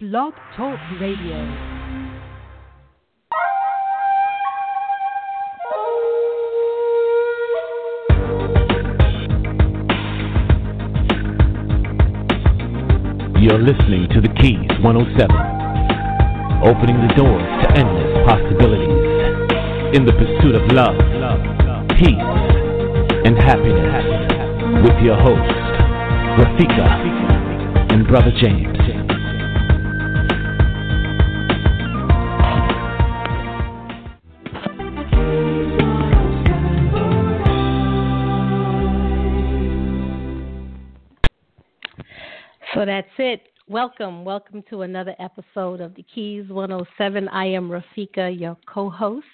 Blog Talk Radio. You're listening to The Keys 107, opening the doors to endless possibilities in the pursuit of love, peace, and happiness with your hosts, Rafika and Brother James. That's it. Welcome, welcome to another episode of the Keys 107. I am Rafika, your co host,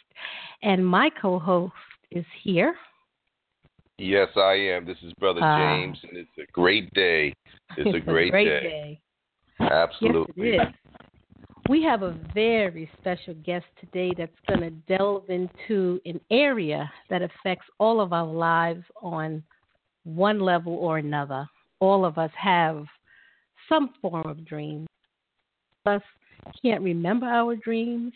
and my co host is here. Yes, I am. This is Brother Ah. James, and it's a great day. It's, a great, day. day. Absolutely. Yes, it is. We have a very special guest today that's going to delve into an area that affects all of our lives on one level or another. All of us have some form of dream. Us can't remember our dreams,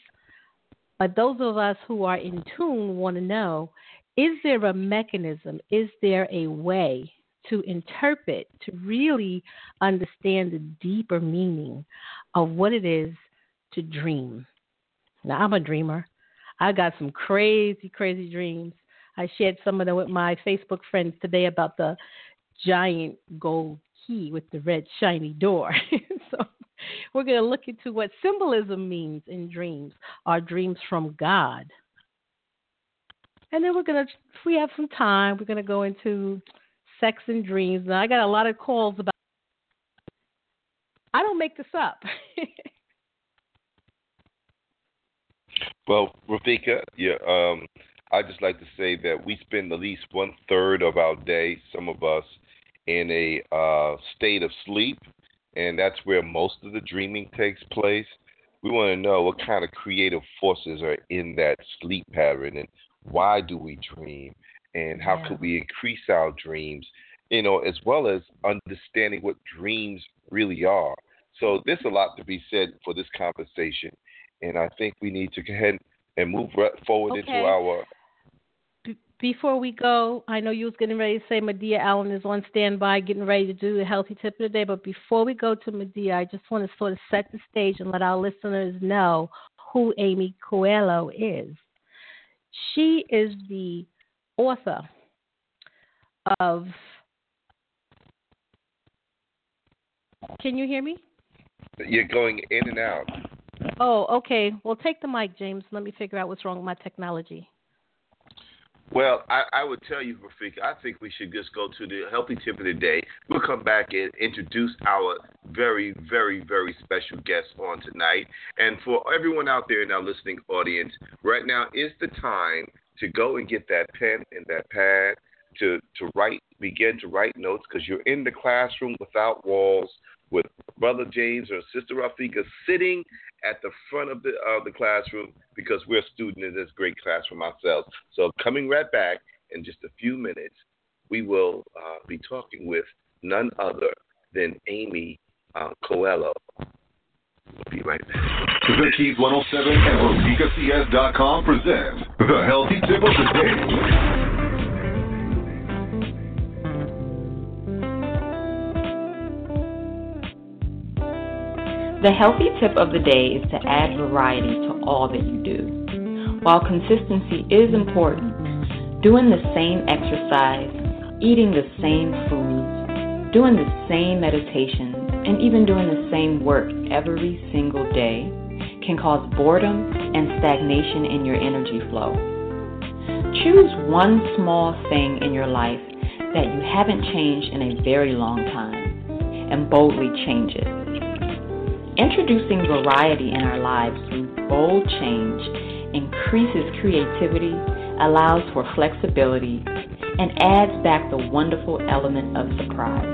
but those of us who are in tune want to know is there a mechanism, is there a way to interpret, to really understand the deeper meaning of what it is to dream? Now, I'm a dreamer. I got some crazy, crazy dreams. I shared some of them with my Facebook friends today about the giant gold key with the red shiny door. so we're going to look into what symbolism means in dreams. Are dreams from God? And then we're going to, if we have some time, we're going to go into sex and dreams. Now, I got a lot of calls about. I don't make this up. Well, Rafika, yeah, um, I just like to say that we spend at least one third of our day, some of us, in a uh, state of sleep, and that's where most of the dreaming takes place. We want to know what kind of creative forces are in that sleep pattern, and why do we dream, and how Yeah. could we increase our dreams, you know, as well as understanding what dreams really are. So there's a lot to be said for this conversation, and I think we need to go ahead and move forward into our. Before we go, I know you was getting ready to say Medea Allen is on standby, getting ready to do the healthy tip of the day. But before we go to Medea, I just want to sort of set the stage and let our listeners know who Amy Coello is. She is the author of. Can you hear me? You're going in and out. Oh, okay. Well, take the mic, James. Let me figure out what's wrong with my technology. Well, I, I would tell you, Rafika, I think we should just go to the healthy tip of the day. We'll come back and introduce our very, very, very special guest on tonight. And for everyone out there in our listening audience, right now is the time to go and get that pen and that pad to, to write, begin to write notes because you're in the classroom without walls with Brother James or Sister Rafika sitting at the front of the of the classroom because we're a student in this great classroom ourselves. So coming right back in just a few minutes, we will uh, be talking with none other than Amy uh, Coello. We'll be right back. The Keys 107 and RafikaCS.com present the healthy tip of the day. The healthy tip of the day is to add variety to all that you do. While consistency is important, doing the same exercise, eating the same foods, doing the same meditation, and even doing the same work every single day can cause boredom and stagnation in your energy flow. Choose one small thing in your life that you haven't changed in a very long time and boldly change it. Introducing variety in our lives through bold change increases creativity, allows for flexibility, and adds back the wonderful element of surprise.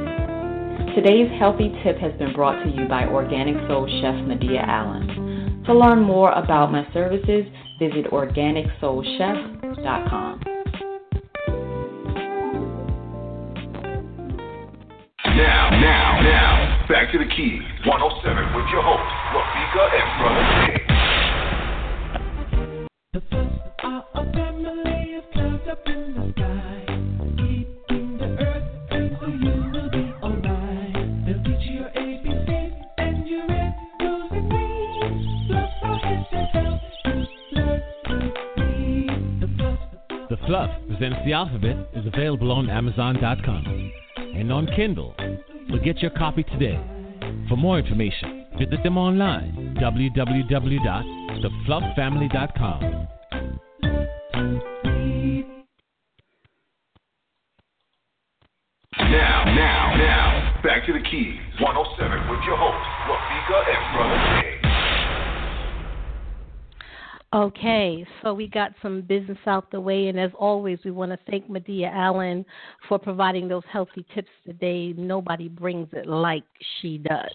Today's healthy tip has been brought to you by Organic Soul Chef Medea Allen. To learn more about my services, visit organicsoulchef.com. Now, now, now, back to the Keys 107 with your host, Rafika and Brother J. The first are a family of clouds up in the sky, keeping the earth, and so you will be alright. They'll teach you your ABCs and your red, blues, and greens. Fluff our heads to help you learn to read. The fluff. The Fluff presents the alphabet is available on Amazon.com and on Kindle. So get your copy today. For more information, visit them online www.theflufffamily.com. Now, now, now, back to the Keys 107 with your host, Rafika and Brother J. Okay, so we got some business out the way, and as always, we want to thank Medea Allen for providing those healthy tips today. Nobody brings it like she does.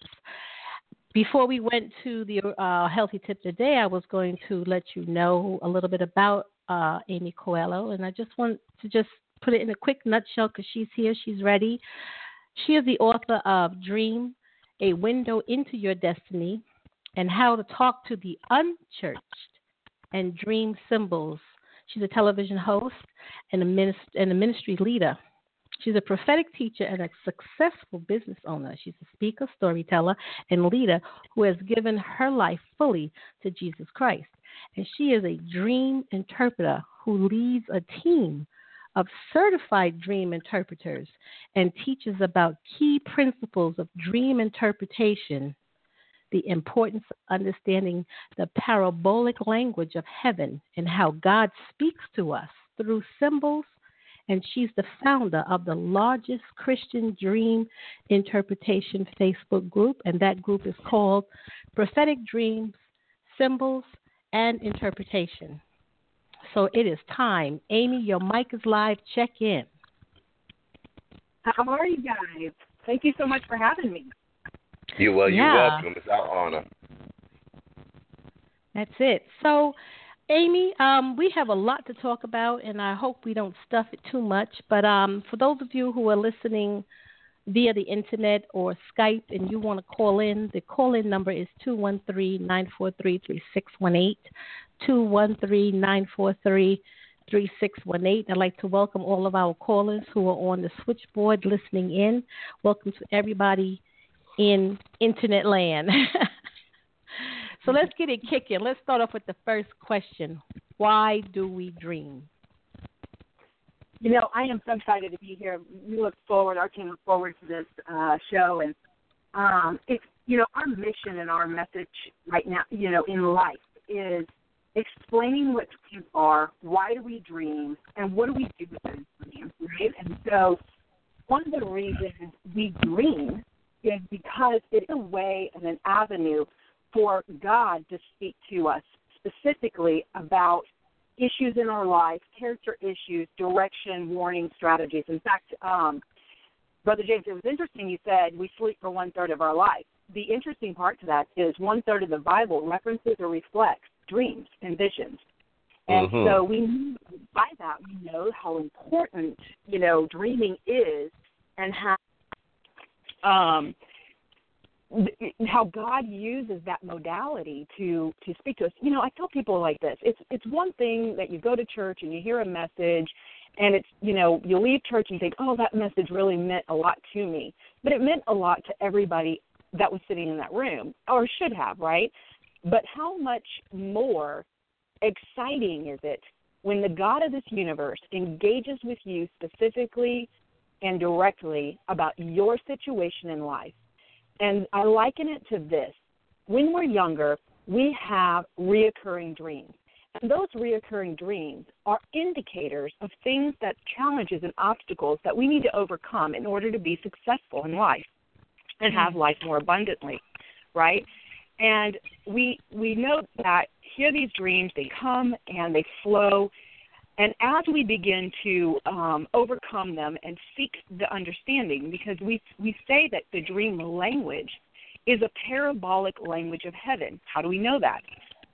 Before we went to the uh, healthy tip today, I was going to let you know a little bit about uh, Amy Coello, and I just want to just put it in a quick nutshell because she's here, she's ready. She is the author of Dream, A Window into Your Destiny, and How to Talk to the Unchurched and Dream Symbols. She's a television host and a, minist- and a ministry leader. She's a prophetic teacher and a successful business owner. She's a speaker, storyteller, and leader who has given her life fully to Jesus Christ. And she is a dream interpreter who leads a team of certified dream interpreters and teaches about key principles of dream interpretation the importance of understanding the parabolic language of heaven and how God speaks to us through symbols. And she's the founder of the largest Christian dream interpretation Facebook group, and that group is called Prophetic Dreams, Symbols, and Interpretation. So it is time. Amy, your mic is live. Check in. How are you guys? Thank you so much for having me. You're well. You're Yeah. welcome. It's our honor. That's it. So, Amy, um, we have a lot to talk about, and I hope we don't stuff it too much. But um, for those of you who are listening via the internet or Skype and you want to call in, the call in number is 213 943 3618. 213 943 3618. I'd like to welcome all of our callers who are on the switchboard listening in. Welcome to everybody in internet land. so let's get it kicking. Let's start off with the first question Why do we dream? You know, I am so excited to be here. We look forward, our team look forward to this uh, show, and um, it's you know our mission and our message right now, you know, in life is explaining what dreams are, why do we dream, and what do we do with those dreams, right? And so, one of the reasons we dream is because it's a way and an avenue for God to speak to us specifically about issues in our life, character issues, direction, warning, strategies. In fact, um, Brother James, it was interesting you said we sleep for one third of our life. The interesting part to that is one third of the Bible references or reflects dreams and visions. And Mhm. so we by that we know how important, you know, dreaming is and how um th- how God uses that modality to to speak to us. You know, I tell people like this. It's it's one thing that you go to church and you hear a message and it's you know, you leave church and think, "Oh, that message really meant a lot to me." But it meant a lot to everybody that was sitting in that room or should have, right? But how much more exciting is it when the God of this universe engages with you specifically and directly about your situation in life? And I liken it to this. When we're younger, we have reoccurring dreams. And those reoccurring dreams are indicators of things that challenges and obstacles that we need to overcome in order to be successful in life and have mm. life more abundantly, right? And we we know that here these dreams they come and they flow and as we begin to um, overcome them and seek the understanding, because we we say that the dream language is a parabolic language of heaven. How do we know that?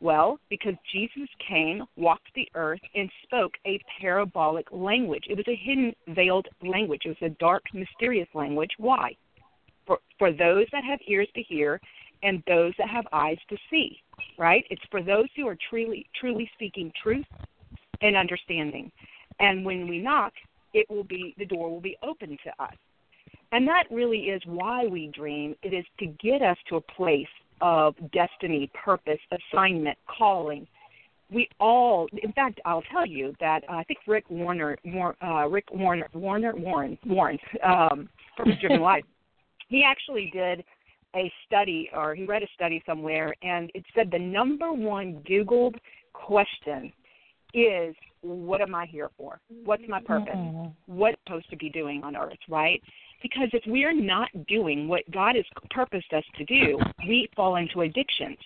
Well, because Jesus came, walked the earth, and spoke a parabolic language. It was a hidden, veiled language. It was a dark, mysterious language. Why? For for those that have ears to hear, and those that have eyes to see, right? It's for those who are truly truly speaking truth and understanding. And when we knock, it will be the door will be open to us. And that really is why we dream. It is to get us to a place of destiny, purpose, assignment, calling. We all, in fact, I'll tell you that uh, I think Rick Warner, War, uh, Rick Warner, Warner, Warren, Warren, um, from Driven Life, he actually did a study, or he read a study somewhere, and it said the number one Googled question is, "What am I here for? What's my purpose? Mhm. What supposed to be doing on Earth?" Right? Because if we are not doing what God has purposed us to do, we fall into addictions.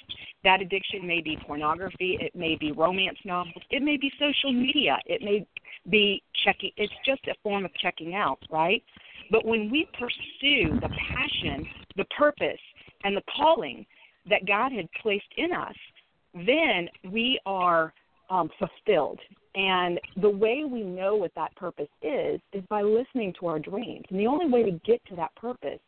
That addiction may be pornography, it may be romance novels, it may be social media, it may be checking. It's just a form of checking out, right? But when we pursue the passion, the purpose, and the calling that God had placed in us, then we are um, fulfilled. And the way we know what that purpose is is by listening to our dreams. And the only way to get to that purpose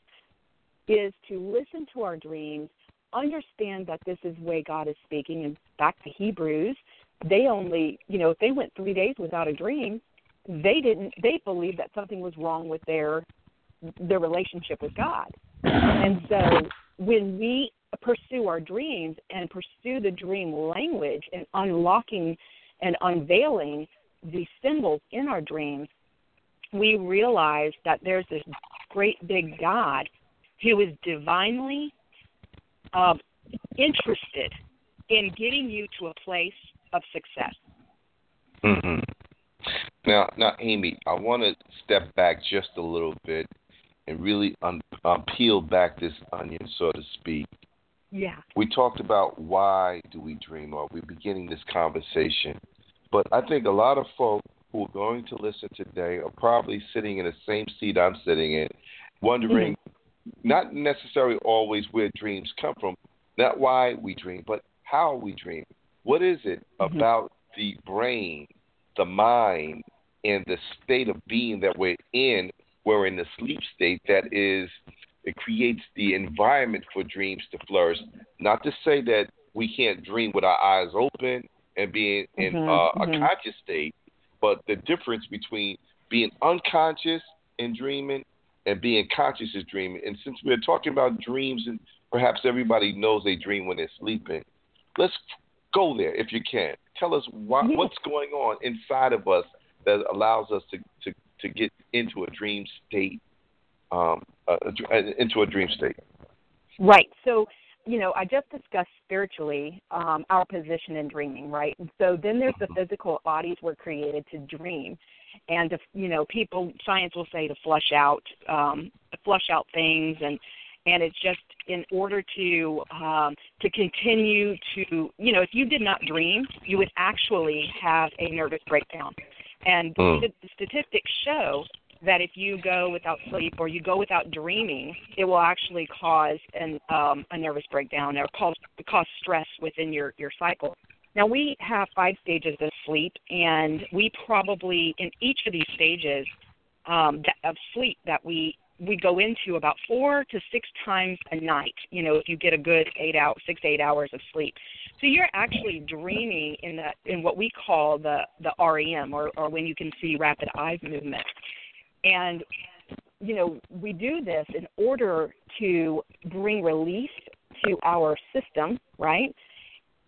is to listen to our dreams, understand that this is the way God is speaking. And back to Hebrews, they only, you know, if they went three days without a dream, they didn't. They believed that something was wrong with their their relationship with God. And so when we pursue our dreams and pursue the dream language and unlocking and unveiling the symbols in our dreams, we realize that there's this great big God who is divinely um, interested in getting you to a place of success. hmm Now, now, Amy, I want to step back just a little bit and really un- um, peel back this onion, so to speak. Yeah. We talked about why do we dream, or we're beginning this conversation. But I think a lot of folk who are going to listen today are probably sitting in the same seat I'm sitting in, wondering not necessarily always where dreams come from, not why we dream, but how we dream. What is it Mhm. about the brain, the mind, and the state of being that we're in, we're in the sleep state that is it creates the environment for dreams to flourish. Not to say that we can't dream with our eyes open and being in Mhm, uh, a mhm. conscious state, but the difference between being unconscious and dreaming and being conscious is dreaming. And since we're talking about dreams, and perhaps everybody knows they dream when they're sleeping, let's go there if you can. Tell us why, Yes. what's going on inside of us that allows us to, to, to get into a dream state, um, a, into a dream state. Right. So, you know, I just discussed spiritually um, our position in dreaming, right? And so then there's the physical bodies were created to dream, and to, you know, people science will say to flush out, um, flush out things, and and it's just in order to um, to continue to, you know, if you did not dream, you would actually have a nervous breakdown, and Mm. the statistics show that if you go without sleep or you go without dreaming, it will actually cause an um, a nervous breakdown or cause cause stress within your your cycle. Now we have five stages of sleep, and we probably in each of these stages um, that, of sleep that we we go into about four to six times a night. You know, if you get a good eight out six eight hours of sleep, so you're actually dreaming in the in what we call the the REM or or when you can see rapid eye movement. And you know, we do this in order to bring relief to our system, right?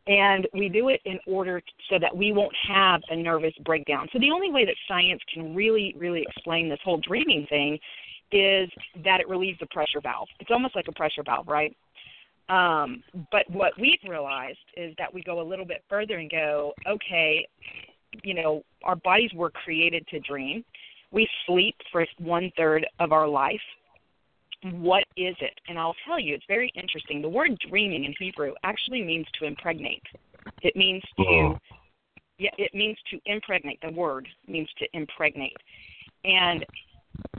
And we do it in order so that we won't have a nervous breakdown. So the only way that science can really, really explain this whole dreaming thing is that it relieves the pressure valve. It's almost like a pressure valve, right? Um, but what we've realized is that we go a little bit further and go, okay, you know, our bodies were created to dream. We sleep for one third of our life. What is it? And I'll tell you, it's very interesting. The word dreaming in Hebrew actually means to impregnate. It means to, Oh. yeah, it means to impregnate. The word means to impregnate. And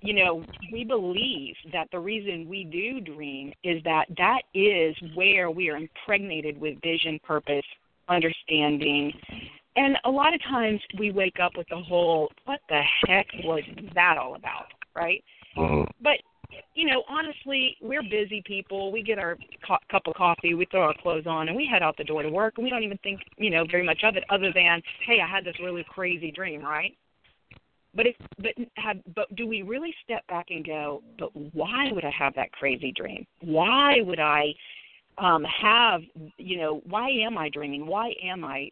you know, we believe that the reason we do dream is that that is where we are impregnated with vision, purpose, understanding. And a lot of times we wake up with the whole, what the heck was that all about, right? Mhm. But you know, honestly, we're busy people. We get our co- cup of coffee, we throw our clothes on, and we head out the door to work, and we don't even think, you know, very much of it, other than, hey, I had this really crazy dream, right? But if, but have, but do we really step back and go, but why would I have that crazy dream? Why would I um have, you know, why am I dreaming? Why am I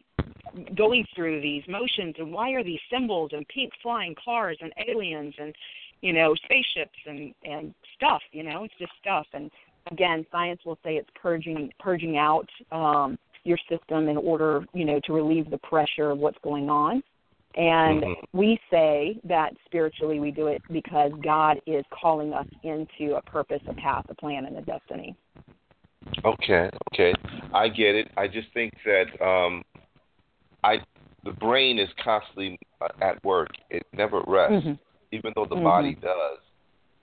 going through these motions and why are these symbols and pink flying cars and aliens and you know spaceships and and stuff you know it's just stuff and again science will say it's purging purging out um your system in order you know to relieve the pressure of what's going on and Mhm. we say that spiritually we do it because god is calling us into a purpose a path a plan and a destiny Okay, okay, I get it. I just think that um, I the brain is constantly uh, at work. It never rests, Mhm. even though the Mhm. body does.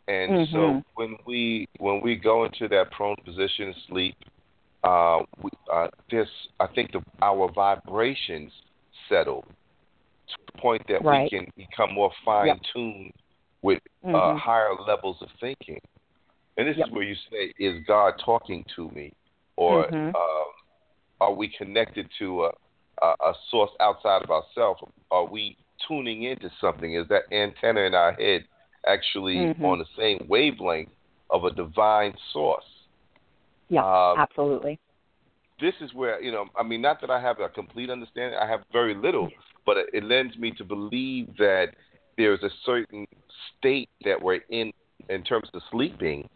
And so Mhm. when we when we go into that prone position, sleep, uh, we, uh, this I think the, our vibrations settle to the point that Right. we can become more fine tuned with uh, Mhm. higher levels of thinking. And this Yep. is where you say, "Is God talking to me?" or Mhm. um, "Are we connected to a, a, a source outside of ourselves? Are we tuning into something? Is that antenna in our head actually Mhm. on the same wavelength of a divine source?" yeah Um, absolutely this is where you know i mean not that i have a complete understanding i have very little but it, it lends me to believe that there's a certain state that we're in in terms of sleeping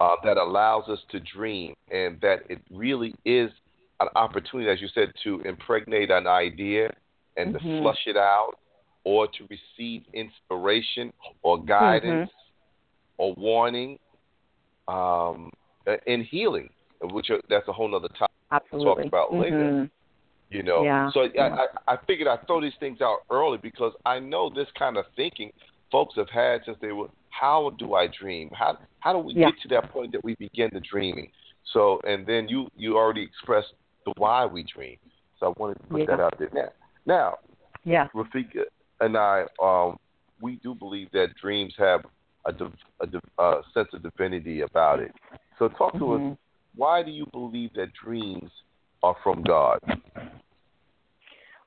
uh, that allows us to dream and that it really is an opportunity as you said to impregnate an idea and to Mhm. flush it out or to receive inspiration or guidance or warning um, and healing which are, that's a whole other topic absolutely about later. Mhm. you know. Yeah. So I, Yeah. I, I figured I'd throw these things out early because I know this kind of thinking folks have had since they were. How do I dream? How how do we Yeah. get to that point that we begin to dreaming? So and then you you already expressed the why we dream. So I wanted to put Yeah. that out there. Now, now yeah Rafika and I, um, we do believe that dreams have a, div- a, div- a sense of divinity about it. So talk to Mhm. us. Why do you believe that dreams are from God?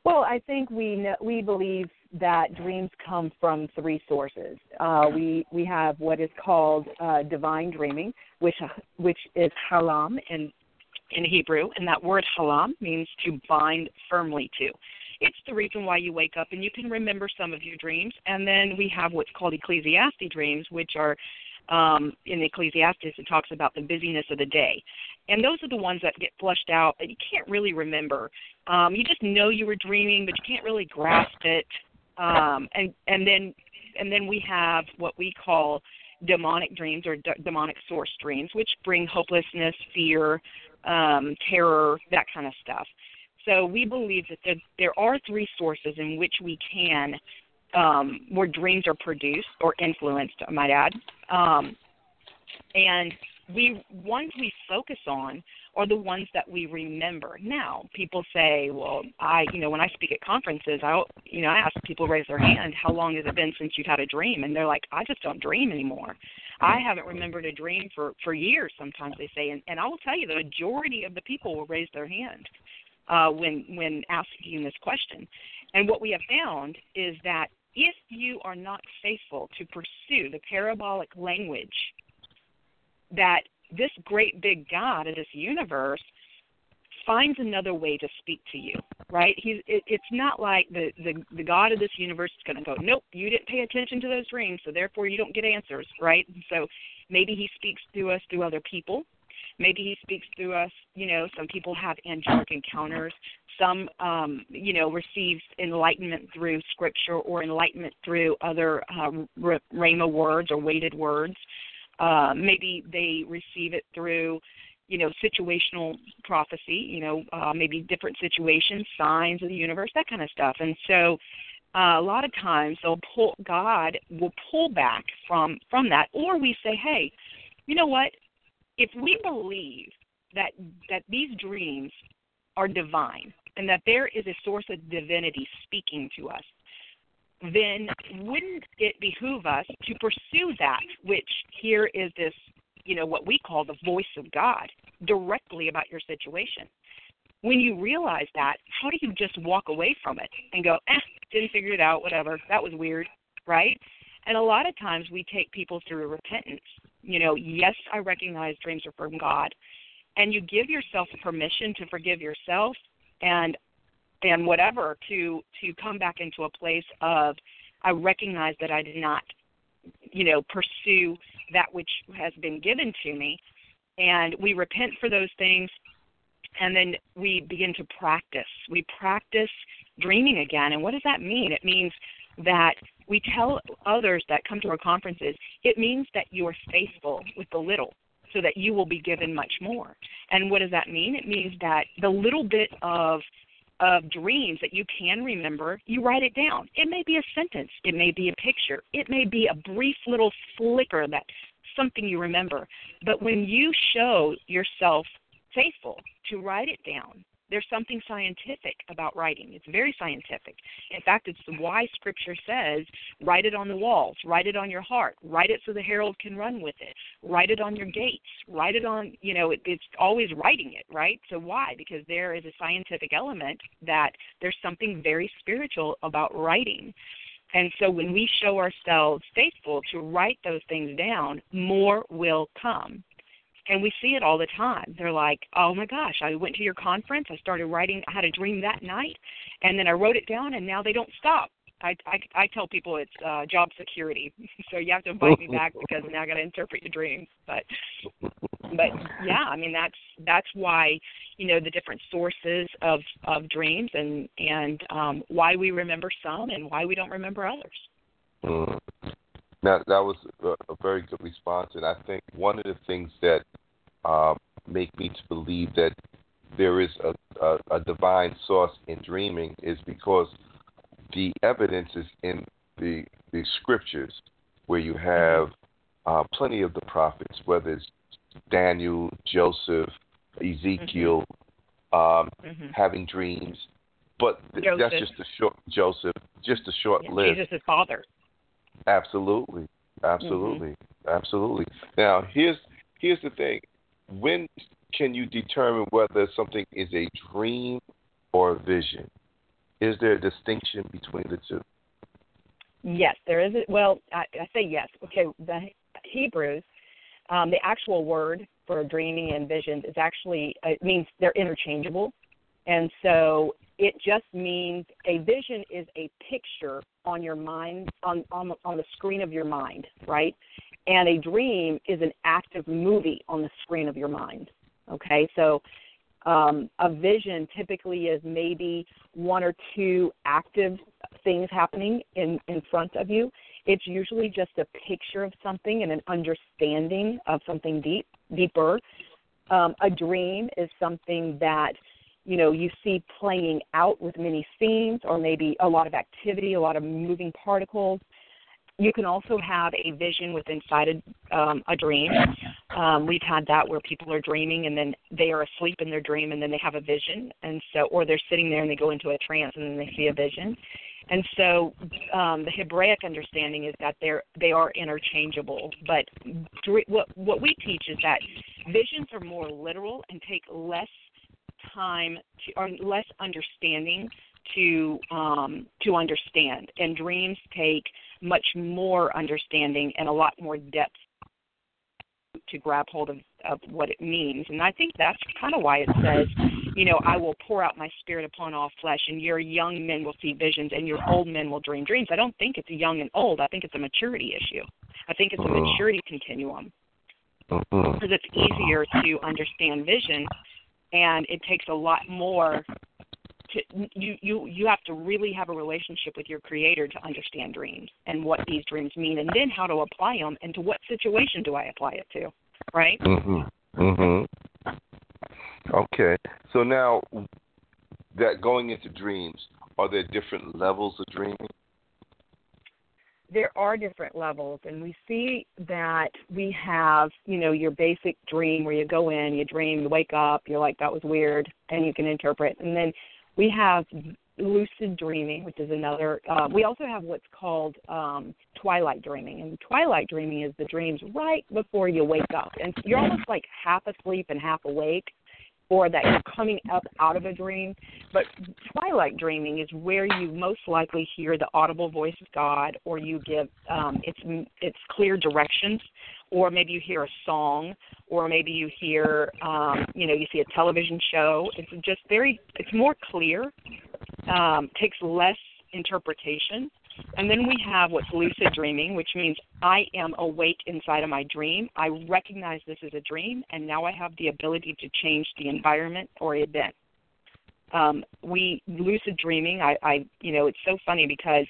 Well, I think we know, we believe that dreams come from three sources. Uh, we we have what is called uh, divine dreaming, which which is halam in in Hebrew, and that word halam means to bind firmly to. It's the reason why you wake up and you can remember some of your dreams. And then we have what's called Ecclesiastes dreams, which are um, in Ecclesiastes it talks about the busyness of the day, and those are the ones that get flushed out that you can't really remember. Um, you just know you were dreaming, but you can't really grasp it. Um, and and then and then we have what we call demonic dreams or demonic source dreams, which bring hopelessness, fear, um, terror, that kind of stuff. So we believe that there, there are three sources in which we can, um, where dreams are produced or influenced, I might add. Um, and we ones we focus on are the ones that we remember. Now, people say, "Well, I, you know, when I speak at conferences, I, you know, I ask people raise their hand, how long has it been since you've had a dream?" And they're like, "I just don't dream anymore. I haven't remembered a dream for for years." Sometimes they say, and, and I will tell you, the majority of the people will raise their hand uh, when when asking this question. And what we have found is that if you are not faithful to pursue the parabolic language that this great big God of this universe finds another way to speak to you, right? He's it, it's not like the, the the God of this universe is going to go, nope, you didn't pay attention to those dreams, so therefore you don't get answers, right? So maybe he speaks through us through other people. Maybe he speaks through us. You know, some people have angelic encounters. Some, um, you know, receives enlightenment through scripture or enlightenment through other uh, rhema words or weighted words. Uh, maybe they receive it through, you know, situational prophecy. You know, uh, maybe different situations, signs of the universe, that kind of stuff. And so, uh, a lot of times they'll pull God will pull back from from that, or we say, hey, you know what? If we believe that that these dreams are divine and that there is a source of divinity speaking to us, then wouldn't it behoove us to pursue that which here is this, you know, what we call the voice of God directly about your situation? When you realize that, how do you just walk away from it and go, eh, didn't figure it out, whatever, that was weird, right? And a lot of times we take people through repentance. You know, yes, I recognize dreams are from God. And you give yourself permission to forgive yourself and and whatever to to come back into a place of I recognize that I did not, you know, pursue that which has been given to me. And we repent for those things and then we begin to practice. We practice dreaming again. And what does that mean? It means that we tell others that come to our conferences, it means that you are faithful with the little so that you will be given much more. And what does that mean? It means that the little bit of of dreams that you can remember, you write it down. It may be a sentence, it may be a picture, it may be a brief little flicker that something you remember. But when you show yourself faithful to write it down, there's something scientific about writing. It's very scientific. In fact, it's why Scripture says, write it on the walls, write it on your heart, write it so the herald can run with it, write it on your gates, write it on, you know, it, it's always writing it, right? So why? Because there is a scientific element that there's something very spiritual about writing. And so when we show ourselves faithful to write those things down, more will come and we see it all the time. They're like, "Oh my gosh, I went to your conference. I started writing. I had a dream that night, and then I wrote it down, and now they don't stop." I I, I tell people it's uh, job security, so you have to invite me back because now I got to interpret your dreams. But but yeah, I mean that's that's why you know the different sources of of dreams and and um, why we remember some and why we don't remember others. Now, that was a, a very good response, and I think one of the things that um, make me to believe that there is a, a, a divine source in dreaming is because the evidence is in the the scriptures, where you have uh, plenty of the prophets, whether it's Daniel, Joseph, Ezekiel, Mm-hmm. um, Mhm. having dreams. But th- that's just a short Joseph, just a short Yeah, lived. Jesus' father. Absolutely, absolutely, absolutely. Now, here's here's the thing: when can you determine whether something is a dream or a vision? Is there a distinction between the two? Yes, there is. A, well, I, I say yes. Okay, the Hebrews, um, the actual word for dreaming and visions is actually it means they're interchangeable, and so it just means a vision is a picture on your mind on on on the screen of your mind, right? And a dream is an active movie on the screen of your mind. Okay, so um, a vision typically is maybe one or two active things happening in, in front of you. It's usually just a picture of something and an understanding of something deep, deeper. Um, a dream is something that you know you see playing out with many scenes or maybe a lot of activity, a lot of moving particles. You can also have a vision with inside a, um, a dream. Um, we've had that where people are dreaming and then they are asleep in their dream and then they have a vision, and so or they're sitting there and they go into a trance and then they see a vision. And so um, the Hebraic understanding is that they're they are interchangeable. But what what we teach is that visions are more literal and take less time to or less understanding to um, to understand, and dreams take much more understanding and a lot more depth to grab hold of, of what it means. And I think that's kind of why it says, you know, I will pour out my spirit upon all flesh, and your young men will see visions, and your old men will dream dreams. I don't think it's a young and old. I think it's a maturity issue. I think it's a Oh. maturity continuum Mm-hmm. because it's easier to understand vision, and it takes a lot more. To, you you you have to really have a relationship with your creator to understand dreams and what these dreams mean, and then how to apply them, and to what situation do I apply it to, right? Mhm. Mhm. Okay. So now that going into dreams, are there different levels of dreaming? There are different levels and we see that we have you know your basic dream where you go in you dream you wake up you're like that was weird and you can interpret. And then we have lucid dreaming, which is another. Uh, we also have what's called um, twilight dreaming, and twilight dreaming is the dreams right before you wake up, and you're almost like half asleep and half awake, or that you're coming up out of a dream. But twilight dreaming is where you most likely hear the audible voice of God, or you give um, it's it's clear directions, or maybe you hear a song, or maybe you hear um, you know you see a television show. It's just very it's more clear, um, takes less interpretation. And then we have what's lucid dreaming, which means I am awake inside of my dream. I recognize this is a dream, and now I have the ability to change the environment or event. Um, we lucid dreaming. I, I, you know, it's so funny because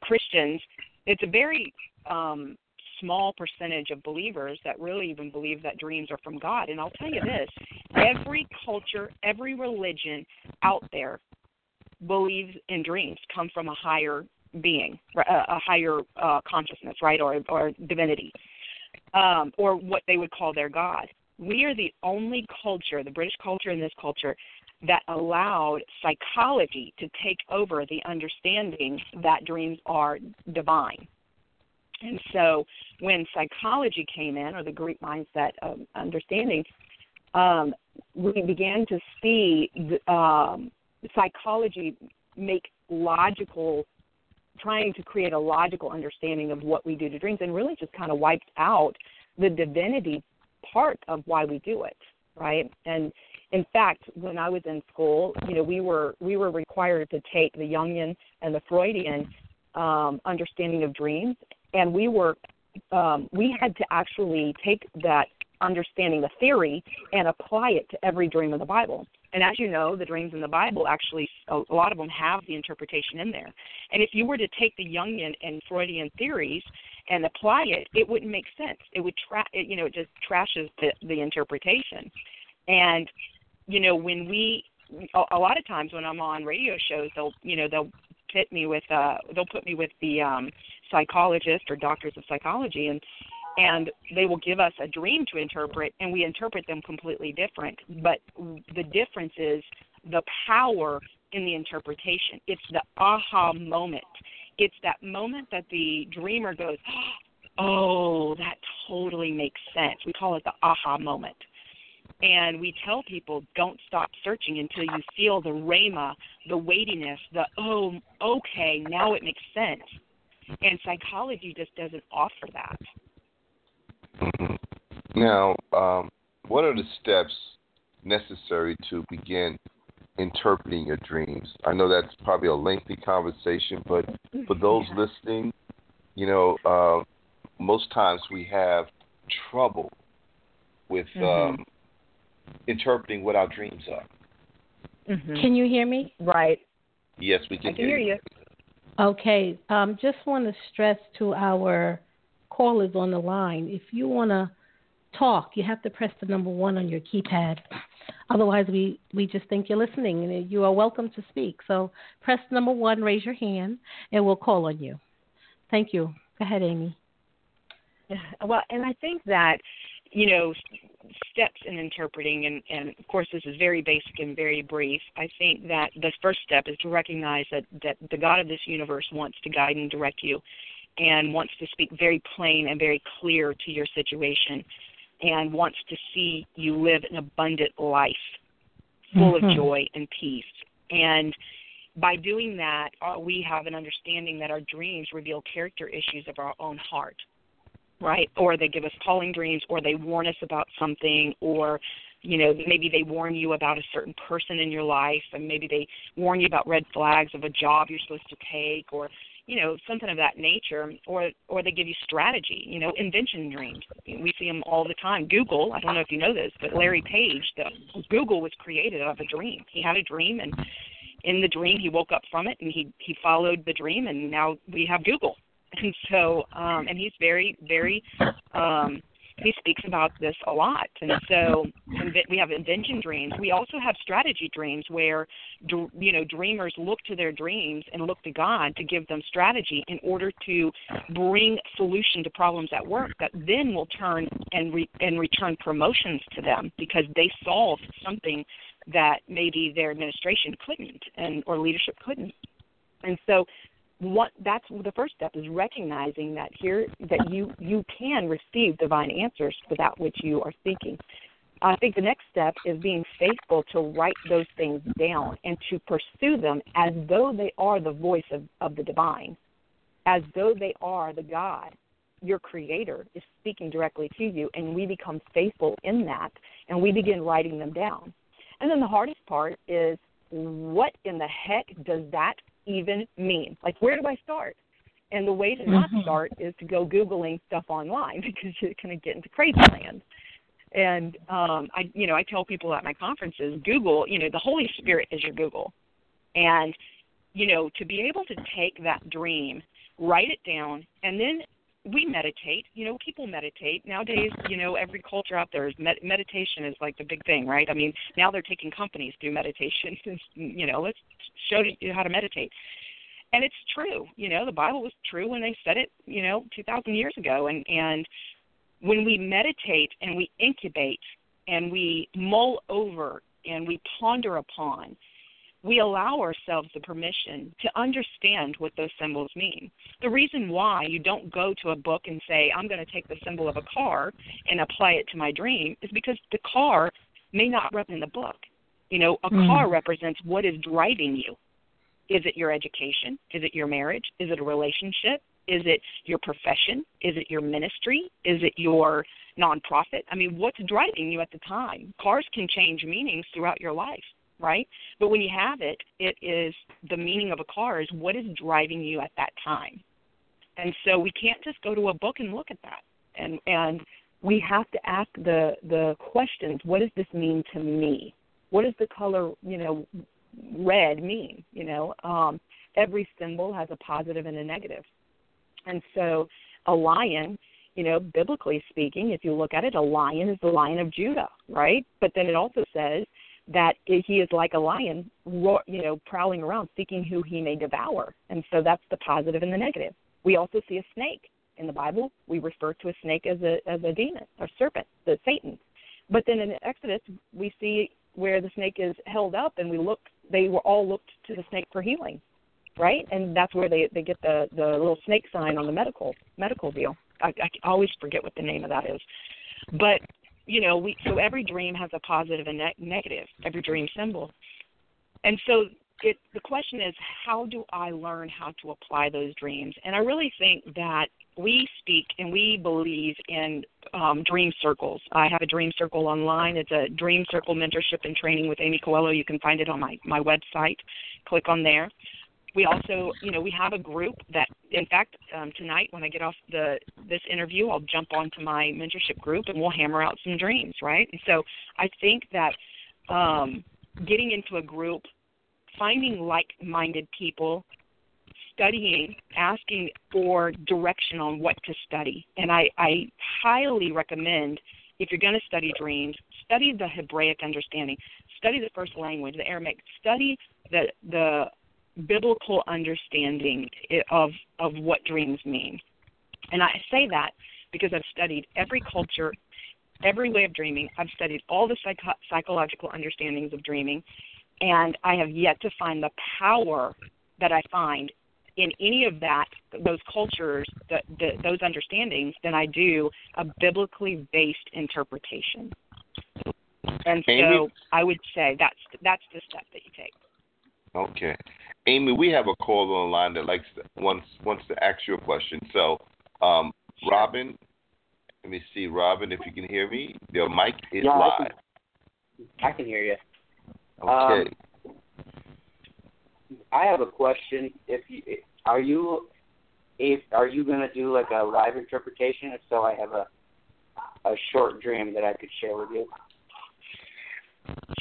Christians, it's a very um, small percentage of believers that really even believe that dreams are from God. And I'll tell you this: every culture, every religion out there believes in dreams come from a higher being, a, higher uh, consciousness, right, or or divinity, um, or what they would call their god. We are the only culture, the British culture and this culture, that allowed psychology to take over the understanding that dreams are divine. And so, when psychology came in, or the Greek mindset of understanding, um, we began to see the, um, psychology make logical trying to create a logical understanding of what we do to dreams and really just kind of wiped out the divinity part of why we do it right? And in fact when i was in school you know we were we were required to take the jungian and the freudian um understanding of dreams. And we were um we had to actually take that understanding the theory and apply it to every dream of the bible and as you know, the dreams in the Bible actually, a lot of them have the interpretation in there. And if you were to take the Jungian and Freudian theories and apply it, it wouldn't make sense. It would, tra- it, you know, it just trashes the, the interpretation. And, you know, when we, a, a lot of times when I'm on radio shows, they'll, you know, they'll pit me with, uh, they'll put me with the um, psychologist or doctors of psychology, and and they will give us a dream to interpret and we interpret them completely different. But the difference is the power in the interpretation. It's the aha moment. It's that moment that the dreamer goes oh that totally makes sense. We call it the aha moment. And we tell people don't stop searching until you feel the rhema the weightiness the oh okay now it makes sense. And psychology just doesn't offer that Mhm. Now, um, what are the steps necessary to begin interpreting your dreams? I know that's probably a lengthy conversation, but for those Yeah. listening, you know, uh, most times we have trouble with Mhm. um, interpreting what our dreams are. Mhm. Can you hear me? right Yes, we can, i can hear you Okay. Um, just want to stress to our callers on the line if you want to talk, you have to press the number one on your keypad. Otherwise, we, we just think you're listening and you are welcome to speak. So press number one, raise your hand, and we'll call on you. Thank you. Go ahead, Amy. well and i think that you know steps in interpreting and and of course this is very basic and very brief i think that the first step is to recognize that that the god of this universe wants to guide and direct you and wants to speak very plain and very clear to your situation and wants to see you live an abundant life full Mhm. of joy and peace and by doing that uh, we have an understanding that our dreams reveal character issues of our own heart right? Or they give us calling dreams, or they warn us about something, or you know maybe they warn you about a certain person in your life, and maybe they warn you about red flags of a job you're supposed to take, or you know something of that nature, or or they give you strategy, you know, invention dreams. We see them all the time. Google, I don't know if you know this, but Larry Page, the Google was created out of a dream. He had a dream and in the dream he woke up from it and he he followed the dream and now we have Google and so um and he's very very um he speaks about this a lot. And so we have invention dreams. We also have strategy dreams where you know dreamers look to their dreams and look to god to give them strategy in order to bring solution to problems at work that then will turn and re- and return promotions to them because they solved something that maybe their administration couldn't and or leadership couldn't. And so what that's the first step is recognizing that here that you you can receive divine answers for that which you are seeking. I think the next step is being faithful to write those things down and to pursue them as though they are the voice of, of the divine, as though they are the God, your creator, is speaking directly to you, and we become faithful in that and we begin writing them down. And then the hardest part is what in the heck does that even mean? Like, where do I start? And the way to not Mhm. start is to go Googling stuff online because you're going to get into crazy land. And um, I, you know, I tell people at my conferences, Google, you know, the Holy Spirit is your Google, and you know, to be able to take that dream, write it down, and then we meditate. You know, people meditate nowadays. You know, every culture out there is med- meditation is like the big thing, right? I mean, now they're taking companies through meditation. You know, let's show you how to meditate. And it's true. You know, the Bible was true when they said it. You know, two thousand years ago, and and when we meditate and we incubate and we mull over and we ponder upon, we allow ourselves the permission to understand what those symbols mean. The reason why you don't go to a book and say, I'm going to take the symbol of a car and apply it to my dream is because the car may not represent the book. You know, a Mm. car represents what is driving you. Is it your education? Is it your marriage? Is it a relationship? Is it your profession? Is it your ministry? Is it your nonprofit? I mean, what's driving you at the time? Cars can change meanings throughout your life, right? But when you have it, it is the meaning of a car is what is driving you at that time. And so we can't just go to a book and look at that. And and we have to ask the the questions, what does this mean to me? What does the color, you know, red mean? You know, um, every symbol has a positive and a negative. And so a lion, you know, biblically speaking, if you look at it, a lion is the lion of Judah, right? But then it also says that he is like a lion, you know, prowling around seeking who he may devour. And so that's the positive and the negative. We also see a snake in the Bible. We refer to a snake as a as a demon or serpent, the Satan. But then in Exodus, we see where the snake is held up, and we look. They were all looked to the snake for healing, right? And that's where they they get the the little snake sign on the medical medical deal. I, I always forget what the name of that is, but you know, we so every dream has a positive and ne- negative. Every dream symbol, and so it the question is, how do I learn how to apply those dreams? And I really think that we speak and we believe in um, dream circles. I have a dream circle online. It's a dream circle mentorship and training with Amy Coello. You can find it on my my website. Click on there. We also, you know, we have a group that, in fact, um, tonight when I get off the this interview, I'll jump onto my mentorship group and we'll hammer out some dreams, right? And so I think that um, getting into a group, finding like-minded people, studying, asking for direction on what to study. And I, I highly recommend if you're going to study dreams, study the Hebraic understanding, study the first language, the Aramaic, study the the biblical understanding of of what dreams mean. And I say that because I've studied every culture, every way of dreaming. I've studied all the psycho- psychological understandings of dreaming, and I have yet to find the power that I find in any of that those cultures the, the, those understandings than I do a biblically based interpretation. And so Amy? I would say that's that's the step that you take. Okay. Amy, we have a caller on the line that likes to, wants wants to ask you a question. So, um, Robin, let me see, Robin, if you can hear me. The mic is Yeah, I live. I can hear you. Okay. I have a question. If you are you if are you going to do like a live interpretation? If so, I have a a short dream that I could share with you.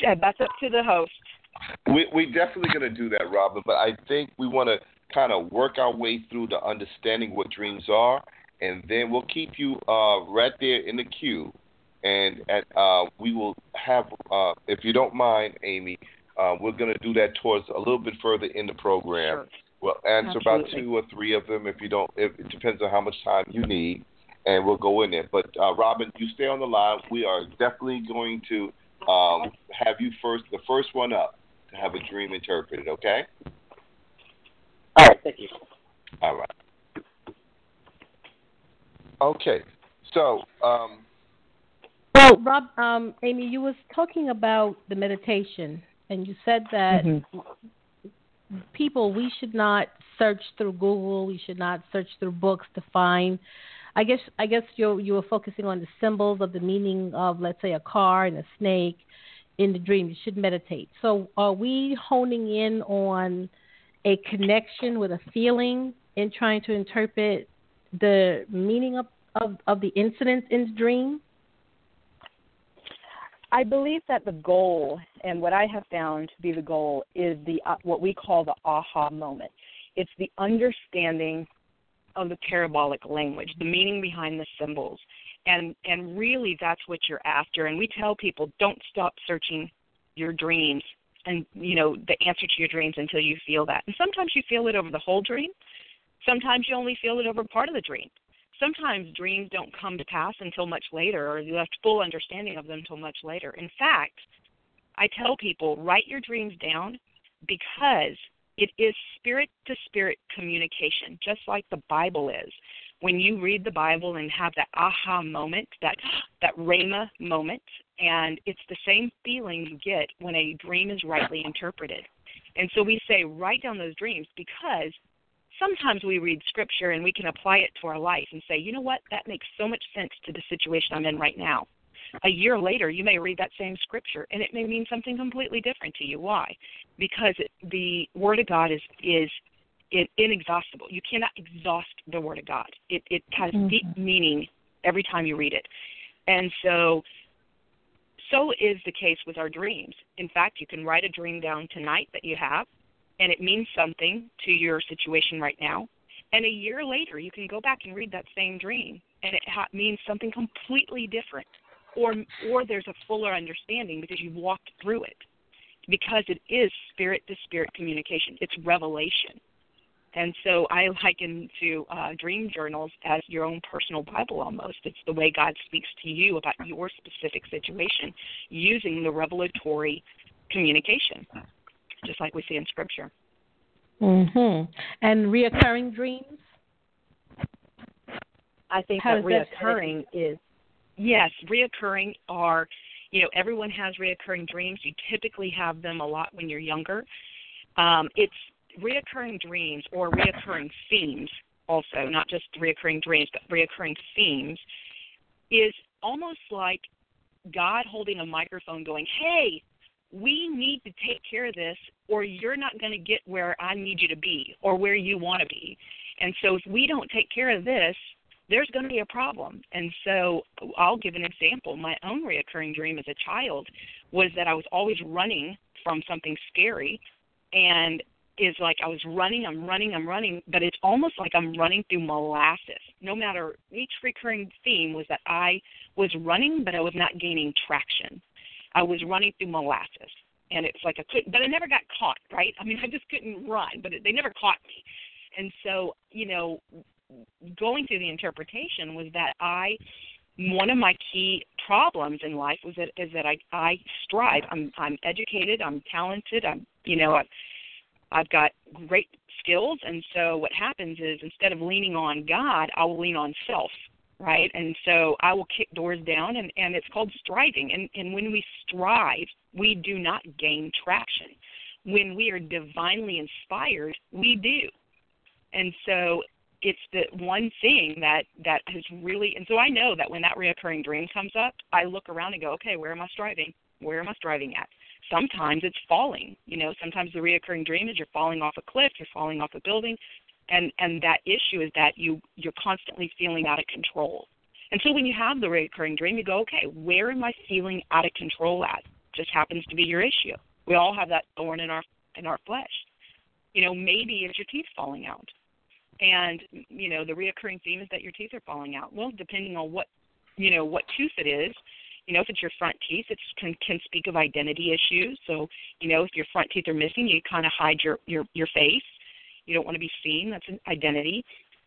Yeah, that's up to the host. We we definitely gonna do that, Robin. But I think we want to kind of work our way through the understanding what dreams are, and then we'll keep you uh, right there in the queue, and at uh, we will have, uh, if you don't mind, Amy, uh, we're gonna do that towards a little bit further in the program. Sure. We'll answer about two or three of them if you don't. If, it depends on how much time you need, and we'll go in there. But uh, Robin, you stay on the line. We are definitely going to um, have you first, the first one up, to have a dream interpreted. Okay. All right, thank you. All right. Okay. So, um, Well, Rob, um, Amy, you was talking about the meditation, and you said that people we should not search through Google, we should not search through books to find. I guess I guess you you were focusing on the symbols of the meaning of, let's say, a car and a snake in the dream. You should meditate. So, are we honing in on a connection with a feeling in trying to interpret the meaning of of, of the incident in the dream? I believe that the goal, and what I have found to be the goal, is the uh, what we call the aha moment. It's the understanding of the parabolic language, the meaning behind the symbols, and and really that's what you're after. And we tell people don't stop searching your dreams and you know the answer to your dreams until you feel that. And sometimes you feel it over the whole dream. Sometimes you only feel it over part of the dream sometimes dreams don't come to pass until much later, or you have full understanding of them until much later. In fact, I tell people write your dreams down because it is spirit to spirit communication, just like the Bible is. When you read the Bible and have that aha moment, that that rhema moment, and it's the same feeling you get when a dream is rightly interpreted. And so we say write down those dreams because sometimes we read scripture and we can apply it to our life and say, you know what, that makes so much sense to the situation I'm in right now. A year later, you may read that same scripture and it may mean something completely different to you. Why? Because the Word of God is is in, inexhaustible. You cannot exhaust the Word of God. It it has Mhm. deep meaning every time you read it, and so so is the case with our dreams. In fact, you can write a dream down tonight that you have, and it means something to your situation right now. And a year later, you can go back and read that same dream, and it ha- means something completely different, or or there's a fuller understanding because you've walked through it, because it is spirit to spirit communication. It's revelation, and so I liken to uh, dream journals as your own personal Bible almost. It's the way God speaks to you about your specific situation using the revelatory communication just like we see in Scripture. Mm-hmm. And reoccurring dreams. I think How that does that fit? reoccurring is yes, reoccurring are you know everyone has reoccurring dreams. You typically have them a lot when you're younger. Um, it's reoccurring dreams or reoccurring themes also, not just reoccurring dreams, but reoccurring themes is almost like God holding a microphone going, "Hey, we need to take care of this or you're not going to get where I need you to be or where you want to be. And so if we don't take care of this, there's going to be a problem. And so I'll give an example. My own reoccurring dream as a child was that I was always running from something scary and is like I was running, I'm running, I'm running, but it's almost like I'm running through molasses. No matter each recurring theme was that I was running, but I was not gaining traction. I was running through molasses, and it's like I could, but I never got caught. Right? I mean, I just couldn't run, but it, they never caught me. And so, you know, going through the interpretation was that I, one of my key problems in life was that is that I I strive. I'm I'm educated. I'm talented. I'm you know I've I've got great skills, and so what happens is instead of leaning on God, I will lean on self right? And so I will kick doors down, and, and it's called striving. And, and when we strive, we do not gain traction. When we are divinely inspired, we do. And so it's the one thing that that has really and so I know that when that reoccurring dream comes up, I look around and go, okay, where am I striving? Where am I striving at? Sometimes it's falling. You know, sometimes the reoccurring dream is you're falling off a cliff, you're falling off a building, and and that issue is that you you're constantly feeling out of control. And so when you have the recurring dream you go okay where am i feeling out of control at? Just happens to be your issue. We all have that thorn in our in our flesh. You know maybe it's your teeth falling out. And you know the reoccurring theme is that your teeth are falling out. Well depending on what you know what tooth it is you know if it's your front teeth it can can speak of identity issues so you know if your front teeth are missing you kind of hide your your your face you don't want to be seen. That's an identity.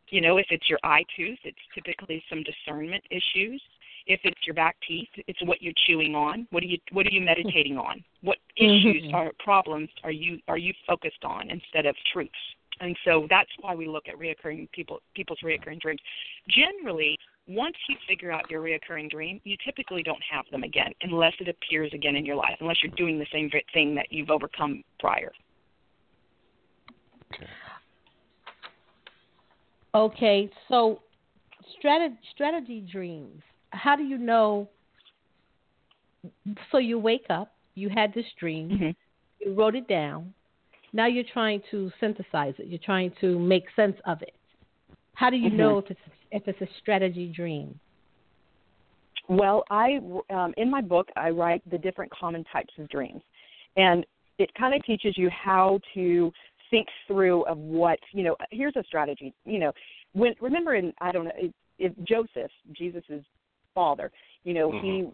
You know, if it's your eye tooth, it's typically some discernment issues. If it's your back teeth, it's what you're chewing on. What are you What are you meditating on? What Mhm. issues or problems are you are you focused on instead of truths? And so that's why we look at reoccurring people people's reoccurring dreams. Generally, once you figure out your reoccurring dream, you typically don't have them again unless it appears again in your life, unless you're doing the same thing that you've overcome prior. Okay, Okay, so strategy strategy dreams. How do you know? So you wake up, you had this dream, Mm-hmm. you wrote it down. Now you're trying to synthesize it. You're trying to make sense of it. How do you Mhm. know if it's if it's a strategy dream? Well, I um, in my book I write the different common types of dreams, and it kind of teaches you how to think through of what you know. Here's a strategy. You know, when remember in I don't know if, if Joseph, Jesus's father, you know he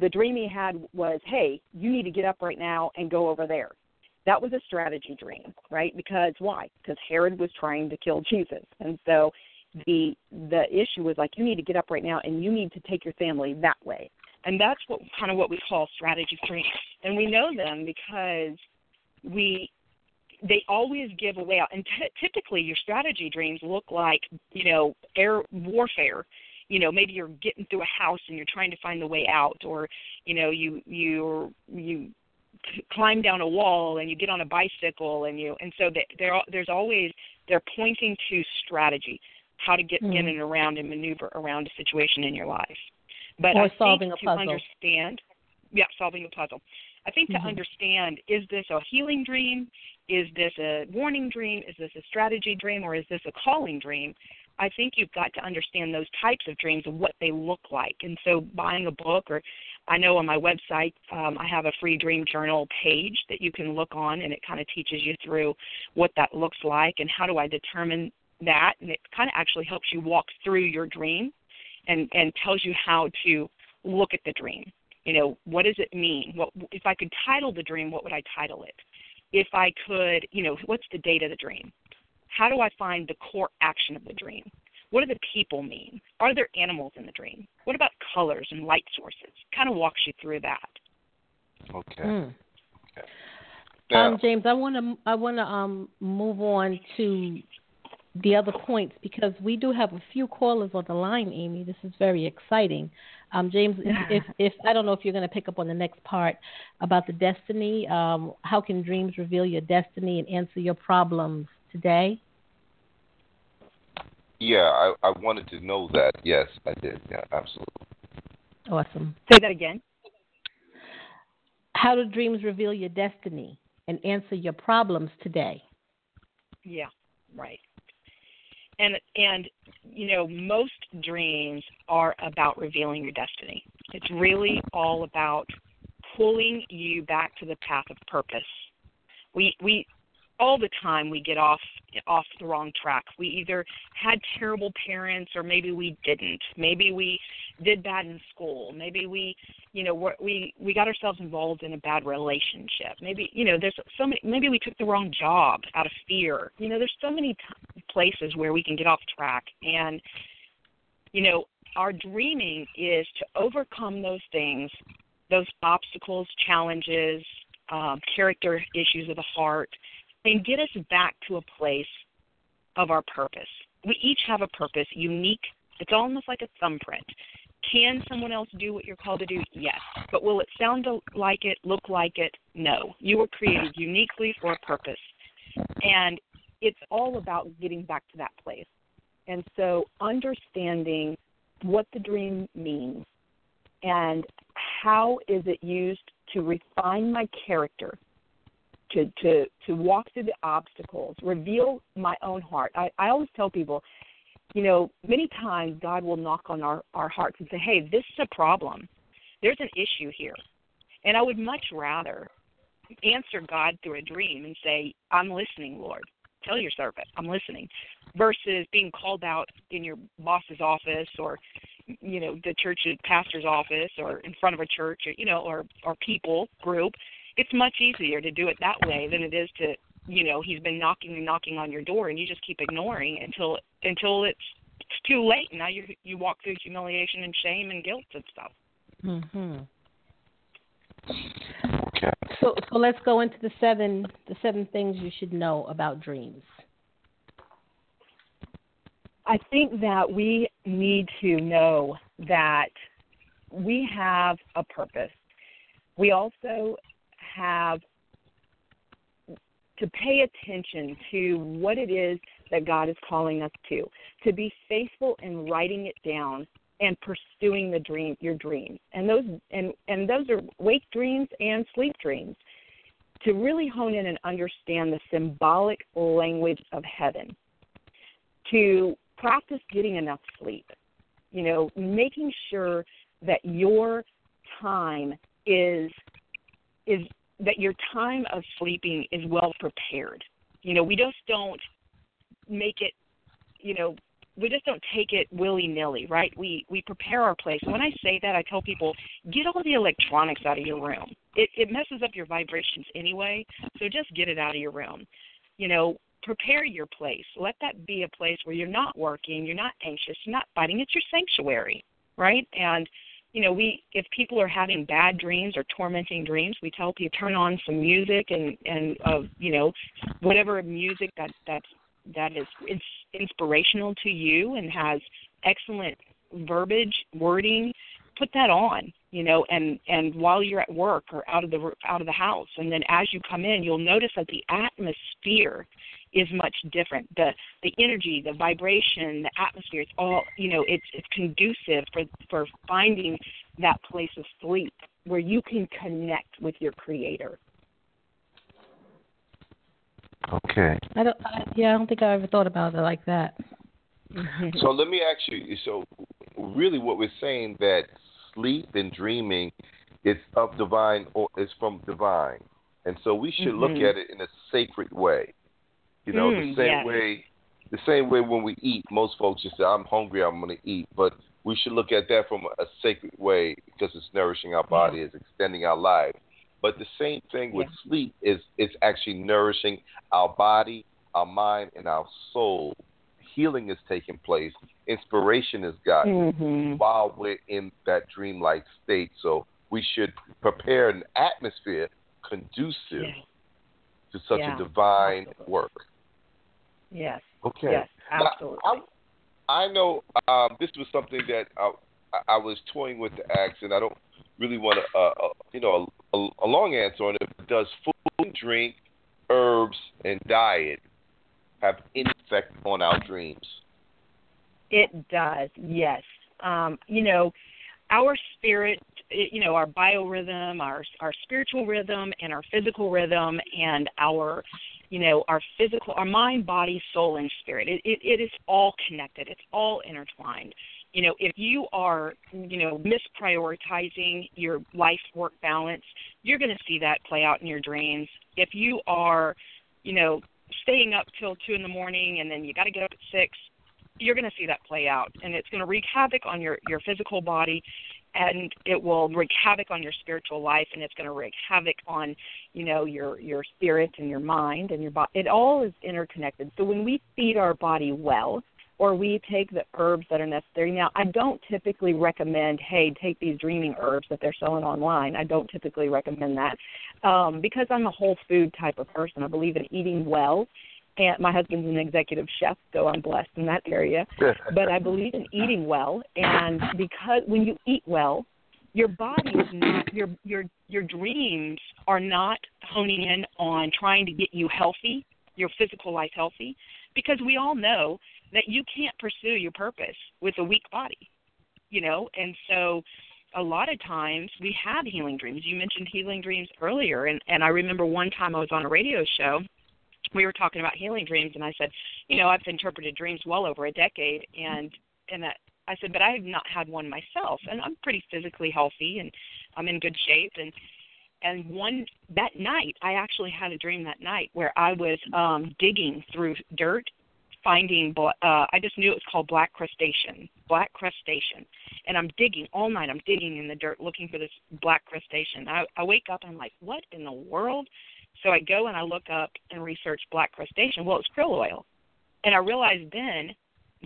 the dream he had was, hey, you need to get up right now and go over there. That was a strategy dream, right? Because why? Because Herod was trying to kill Jesus, and so the the issue was like you need to get up right now and you need to take your family that way. And that's what kind of what we call strategy dreams and we know them because we they always give away out. And t- typically your strategy dreams look like you know air warfare. You know maybe you're getting through a house and you're trying to find the way out or you know you you you climb down a wall and you get on a bicycle and you and so that there there's always they're pointing to strategy how to get Mhm. in and around and maneuver around a situation in your life but Or I solving think a to puzzle. understand yeah solving a puzzle i think Mhm. to understand is this a healing dream is this a warning dream is this a strategy dream or is this a calling dream I think you've got to understand those types of dreams and what they look like. And so, buying a book, or I know on my website, um, I have a free dream journal page that you can look on, and it kind of teaches you through what that looks like and how do I determine that. And it kind of actually helps you walk through your dream and, and tells you how to look at the dream. You know, what does it mean? What if I could title the dream? What would I title it? If I could, you know, what's the date of the dream? How do I find the core action of the dream? What do the people mean? Are there animals in the dream? What about colors and light sources? Kind of walks you through that. Okay. Mm. Now, Um, James, I want to I want to um move on to the other points because we do have a few callers on the line, Amy. This is very exciting. Um, James, if, if if I don't know if you're going to pick up on the next part about the destiny, um, how can dreams reveal your destiny and answer your problems today? Yeah, I, I wanted to know that. Yes, I did. Yeah, absolutely. Awesome. Say that again. How do dreams reveal your destiny and answer your problems today? Yeah, right. And and you know, most dreams are about revealing your destiny. It's really all about pulling you back to the path of purpose. We we all the time we get off off the wrong track. We either had terrible parents or maybe we didn't. Maybe we did bad in school. Maybe we you know we we got ourselves involved in a bad relationship. Maybe you know there's so many. Maybe we took the wrong job out of fear. You know there's so many t- places where we can get off track, and you know our dreaming is to overcome those things, those obstacles, challenges, um, character issues of the heart, and get us back to a place of our purpose. We each have a purpose, unique. It's almost like a thumbprint. Can someone else do what you're called to do? Yes. But will it sound like it, look like it? No. You were created uniquely for a purpose. And it's all about getting back to that place. And so understanding what the dream means and how is it used to refine my character, to to to walk through the obstacles, reveal my own heart. I, I always tell people, you know, many times God will knock on our, our hearts and say, Hey, this is a problem. There's an issue here. And I would much rather answer God through a dream and say, I'm listening, Lord. Tell your servant, I'm listening, versus being called out in your boss's office or, you know, the church's pastor's office or in front of a church or, you know, or, or people group. It's much easier to do it that way than it is to, you know, he's been knocking and knocking on your door and you just keep ignoring until until it's it's too late. Now you you walk through humiliation and shame and guilt and stuff. Mhm. Okay. So so let's go into the seven the seven things you should know about dreams. I think that we need to know that we have a purpose. We also have to pay attention to what it is that God is calling us to, to be faithful in writing it down and pursuing the dream your dreams. And those and and those are wake dreams and sleep dreams. To really hone in and understand the symbolic language of heaven. To practice getting enough sleep. You know, making sure that your time is is that your time of sleeping is well prepared. You know, we just don't make it, you know, we just don't take it willy nilly, right? We we prepare our place. When I say that, I tell people get all the electronics out of your room. It it messes up your vibrations anyway, so just get it out of your room. You know, prepare your place. Let that be a place where you're not working, you're not anxious, you're not fighting. It's your sanctuary, right? And you know, we if people are having bad dreams or tormenting dreams, we tell people turn on some music and and uh, you know, whatever music that that's that is ins- inspirational to you and has excellent verbiage, wording, put that on, you know, and and while you're at work or out of the out of the house, and then as you come in, you'll notice that the atmosphere is much different. The the energy, the vibration, the atmosphere, it's all you know, it's it's conducive for for finding that place of sleep where you can connect with your creator. Okay. I don't I, yeah, I don't think I ever thought about it like that. So let me ask you. So, really, what we're saying that sleep and dreaming is of divine or is from divine, and so we should look Mhm. at it in a sacred way. You know, the Mm, same way, the same way when we eat, most folks just say, "I'm hungry, I'm going to eat," but we should look at that from a sacred way because it's nourishing our body, it's extending our life. But the same thing with Yeah. sleep is it's actually nourishing our body, our mind, and our soul. Healing is taking place. Inspiration is gotten Mhm. while we're in that dreamlike state. So we should prepare an atmosphere conducive Yeah. to such Yeah, a divine absolutely. work. Yes. Okay. Yes, Now, absolutely. I, I know um, this was something that I, I was toying with the ask, and I don't really want to, uh, uh, you know, a, a long answer on it. But does food, drink, herbs, and diet have any effect on our dreams? It does, yes. Um, you know, our spirit, you know, our biorhythm, our our spiritual rhythm, and our physical rhythm, and our, you know, our physical, our mind, body, soul, and spirit. It it, it is all connected. It's all intertwined. You know, if you are, you know, misprioritizing your life work balance, you're going to see that play out in your dreams. If you are, you know, staying up till two in the morning and then you got to get up at six, you're going to see that play out, and it's going to wreak havoc on your your physical body, and it will wreak havoc on your spiritual life, and it's going to wreak havoc on, you know, your your spirit and your mind and your body. It all is interconnected. So when we feed our body well, or we take the herbs that are necessary. Now, I don't typically recommend, hey, take these dreaming herbs that they're selling online. I don't typically recommend that um, because I'm a whole food type of person. I believe in eating well and my husband's an executive chef, so I'm blessed in that area. but I believe in eating well, and because when you eat well, your body is not your your your dreams are not honing in on trying to get you healthy, your physical life healthy, because we all know that you can't pursue your purpose with a weak body, you know, and so a lot of times we have healing dreams. You mentioned healing dreams earlier, and and I remember one time I was on a radio show we were talking about healing dreams and I said, you know, I've interpreted dreams well over a decade and and that I said, but I have not had one myself and I'm pretty physically healthy and I'm in good shape and and one that night I actually had a dream that night where I was um digging through dirt finding uh I just knew it was called black crustacean, black crustacean. And I'm digging all night. I'm digging in the dirt looking for this black crustacean. I I wake up and I'm like, "What in the world?" So I go and I look up and research black crustacean. Well, it's krill oil. And I realized then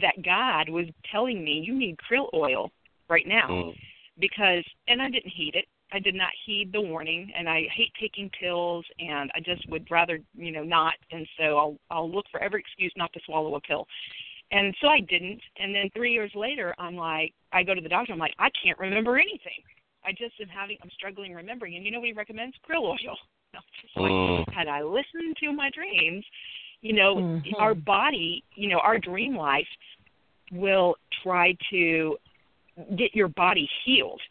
that God was telling me you need krill oil right now Mm. because and I didn't heed it. I did not heed the warning and I hate taking pills and I just would rather, you know, not and so I'll I'll look for every excuse not to swallow a pill. And so I didn't and then 3 years later I'm like I go to the doctor I'm like I can't remember anything. I just am having I'm struggling remembering and you know what he recommends? Krill oil. I'm just like Mm. had I listened to my dreams, you know, Mhm. our body, you know, our dream life will try to get your body healed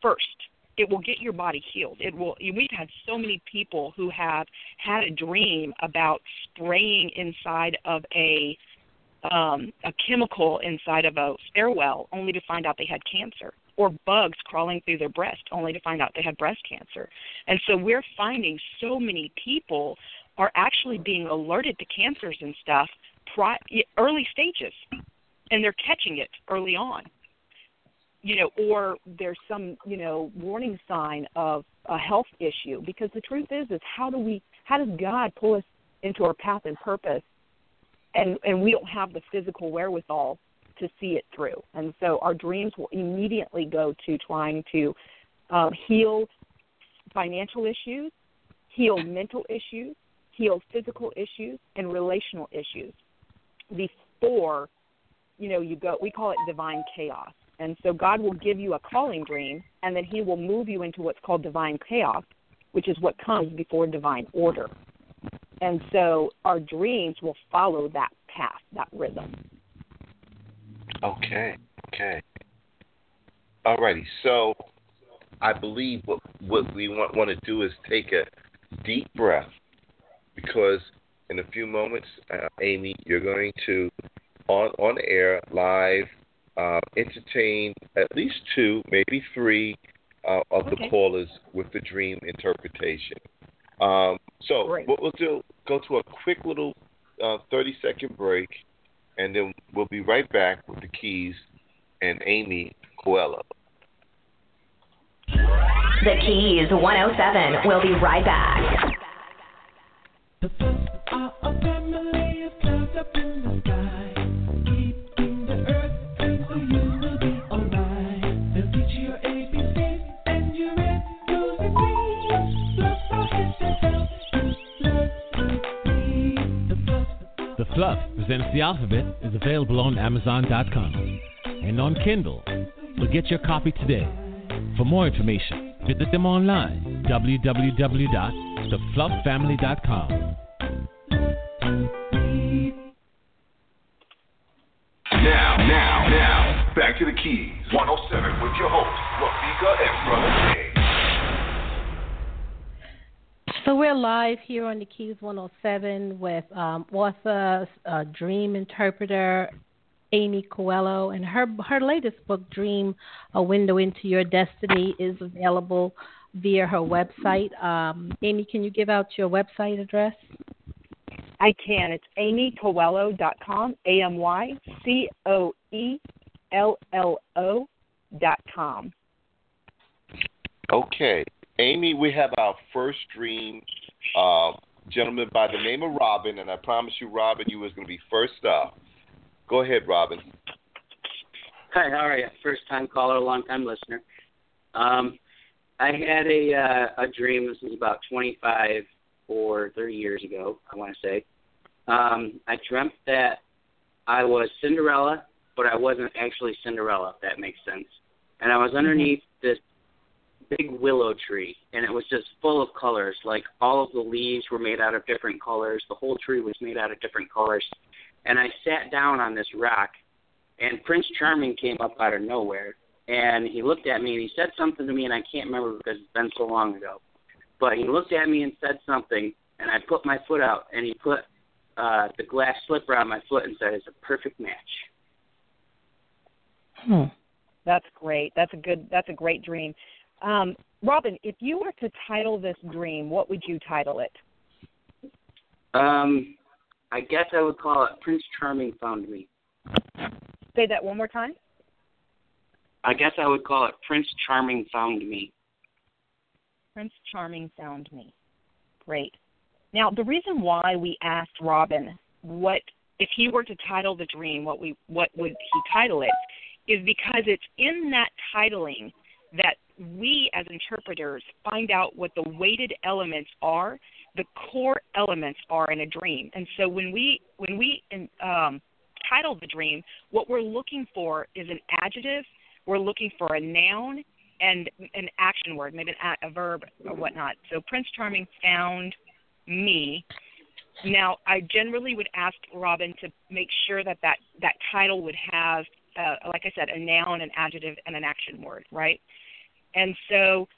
first. It will get your body healed. It will. We've had so many people who have had a dream about spraying inside of a um, a chemical inside of a stairwell, only to find out they had cancer, or bugs crawling through their breast, only to find out they had breast cancer. And so we're finding so many people are actually being alerted to cancers and stuff pri- early stages, and they're catching it early on you know, or there's some, you know, warning sign of a health issue. Because the truth is, is how do we, how does God pull us into our path and purpose, and and we don't have the physical wherewithal to see it through, and so our dreams will immediately go to trying to um, heal financial issues, heal mental issues, heal physical issues, and relational issues before you know you go. We call it divine chaos. And so God will give you a calling dream, and then He will move you into what's called divine chaos, which is what comes before divine order. And so our dreams will follow that path, that rhythm. Okay. Okay. Alrighty. So I believe what what we want want to do is take a deep breath because in a few moments, uh, Amy, you're going to on on air live uh, entertain at least two, maybe three uh, of the callers with the dream interpretation. Um, so Great. what we'll do, go to a quick little uh, 30 second break, and then we'll be right back with the keys and Amy Coello. The Keys 107. We'll be right back. Fluff presents the alphabet is available on Amazon.com and on Kindle. So get your copy today. For more information, visit them online www.theflufffamily.com. Now, now, now, back to the Keys 107 with your hosts, Rafika and Brother J. So we're live here on the Keys 107 with um, author, uh, dream interpreter Amy Coello, and her her latest book, Dream: A Window into Your Destiny, is available via her website. Um, Amy, can you give out your website address? I can. It's amycoello.com, A M Y C O E L L O dot com. Okay, Amy, we have our first dream uh, gentleman by the name of Robin, and I promise you, Robin, you was going to be first up. Go ahead, Robin. Hi, how are you? First time caller, long time listener. Um, I had a uh, a dream. This was about 25 or 30 years ago, I want to say. Um, I dreamt that I was Cinderella, but I wasn't actually Cinderella. If that makes sense. And I was underneath this big willow tree, and it was just full of colors. Like all of the leaves were made out of different colors. The whole tree was made out of different colors. And I sat down on this rock, and Prince Charming came up out of nowhere, and he looked at me and he said something to me, and I can't remember because it's been so long ago. But he looked at me and said something, and I put my foot out, and he put uh, the glass slipper on my foot and said, "It's a perfect match." Hmm. That's great. That's a good. That's a great dream. Um, Robin, if you were to title this dream, what would you title it? Um, I guess I would call it Prince Charming found me. Say that one more time. I guess I would call it Prince Charming found me. Prince Charming found me. Great. Now, the reason why we asked Robin what if he were to title the dream, what we what would he title it? Is because it's in that titling that we as interpreters find out what the weighted elements are, the core elements are in a dream. And so when we when we um, title the dream, what we're looking for is an adjective, we're looking for a noun, and an action word, maybe an, a verb or whatnot. So Prince Charming found me. Now, I generally would ask Robin to make sure that that, that title would have, uh, like I said, a noun, an adjective, and an action word, right? And so,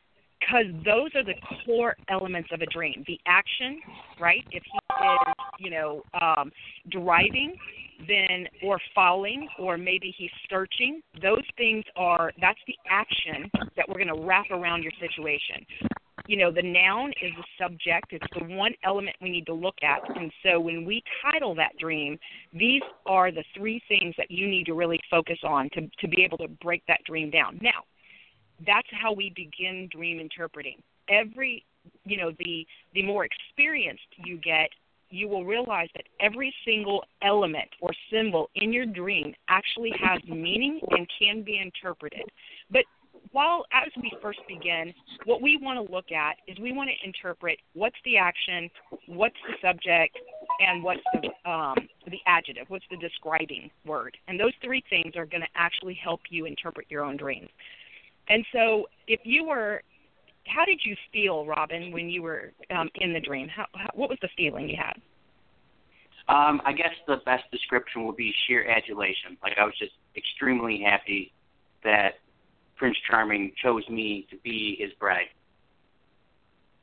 because those are the core elements of a dream. The action, right? If he is, you know, um, driving, then or falling or maybe he's searching those things are that's the action that we're going to wrap around your situation you know the noun is the subject it's the one element we need to look at and so when we title that dream these are the three things that you need to really focus on to to be able to break that dream down now that's how we begin dream interpreting every you know the the more experienced you get you will realize that every single element or symbol in your dream actually has meaning and can be interpreted. But while as we first begin, what we want to look at is we want to interpret what's the action, what's the subject, and what's the um, the adjective, what's the describing word, and those three things are going to actually help you interpret your own dreams. And so, if you were how did you feel, Robin, when you were um, in the dream? How, how, what was the feeling you had? Um, I guess the best description would be sheer adulation. Like I was just extremely happy that Prince Charming chose me to be his bride.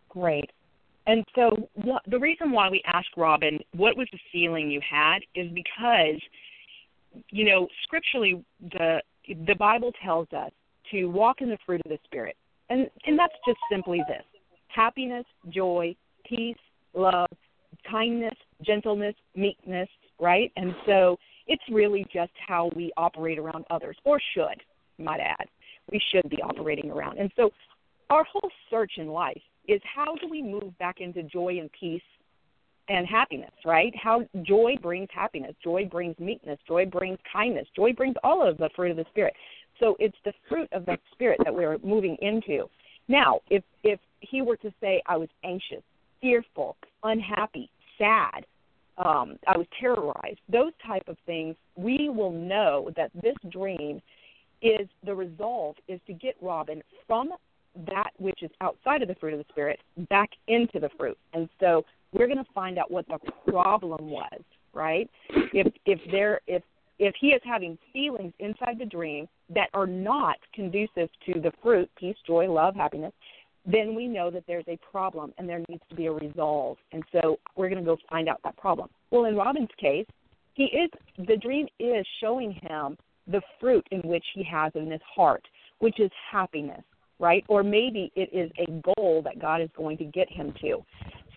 Great. And so wh- the reason why we asked Robin what was the feeling you had is because, you know, scripturally the the Bible tells us to walk in the fruit of the Spirit. And and that's just simply this: happiness, joy, peace, love, kindness, gentleness, meekness, right? And so it's really just how we operate around others, or should, might add. We should be operating around. And so our whole search in life is how do we move back into joy and peace and happiness, right? How joy brings happiness, joy brings meekness, joy brings kindness, joy brings all of the fruit of the spirit. So it's the fruit of the spirit that we're moving into. Now, if if he were to say I was anxious, fearful, unhappy, sad, um, I was terrorized, those type of things, we will know that this dream is the resolve is to get Robin from that which is outside of the fruit of the spirit back into the fruit. And so we're going to find out what the problem was, right? If if there if if he is having feelings inside the dream that are not conducive to the fruit, peace, joy, love, happiness, then we know that there's a problem and there needs to be a resolve. And so we're going to go find out that problem. Well, in Robin's case, he is the dream is showing him the fruit in which he has in his heart, which is happiness, right? Or maybe it is a goal that God is going to get him to.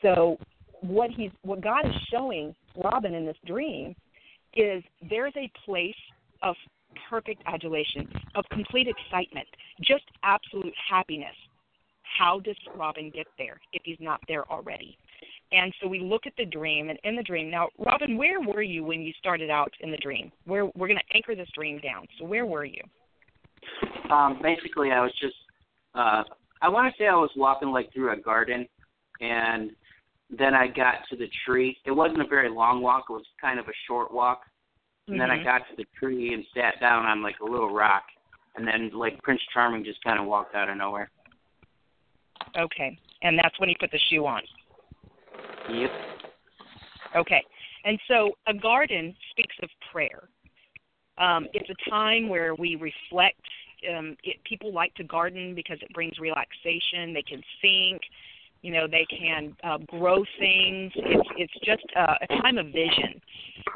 So what he's what God is showing Robin in this dream is there's a place of perfect adulation, of complete excitement, just absolute happiness. How does Robin get there if he's not there already? And so we look at the dream, and in the dream, now, Robin, where were you when you started out in the dream? Where we're going to anchor this dream down. So where were you? Um, basically, I was just, uh, I want to say I was walking like through a garden, and then I got to the tree. It wasn't a very long walk; it was kind of a short walk. And Mm-hmm. then I got to the tree and sat down on like a little rock, and then like Prince Charming just kind of walked out of nowhere. Okay. And that's when he put the shoe on. Yep. Okay. And so a garden speaks of prayer. Um, it's a time where we reflect. Um, it, people like to garden because it brings relaxation. They can think. You know, they can uh, grow things. It's it's just a, a time of vision.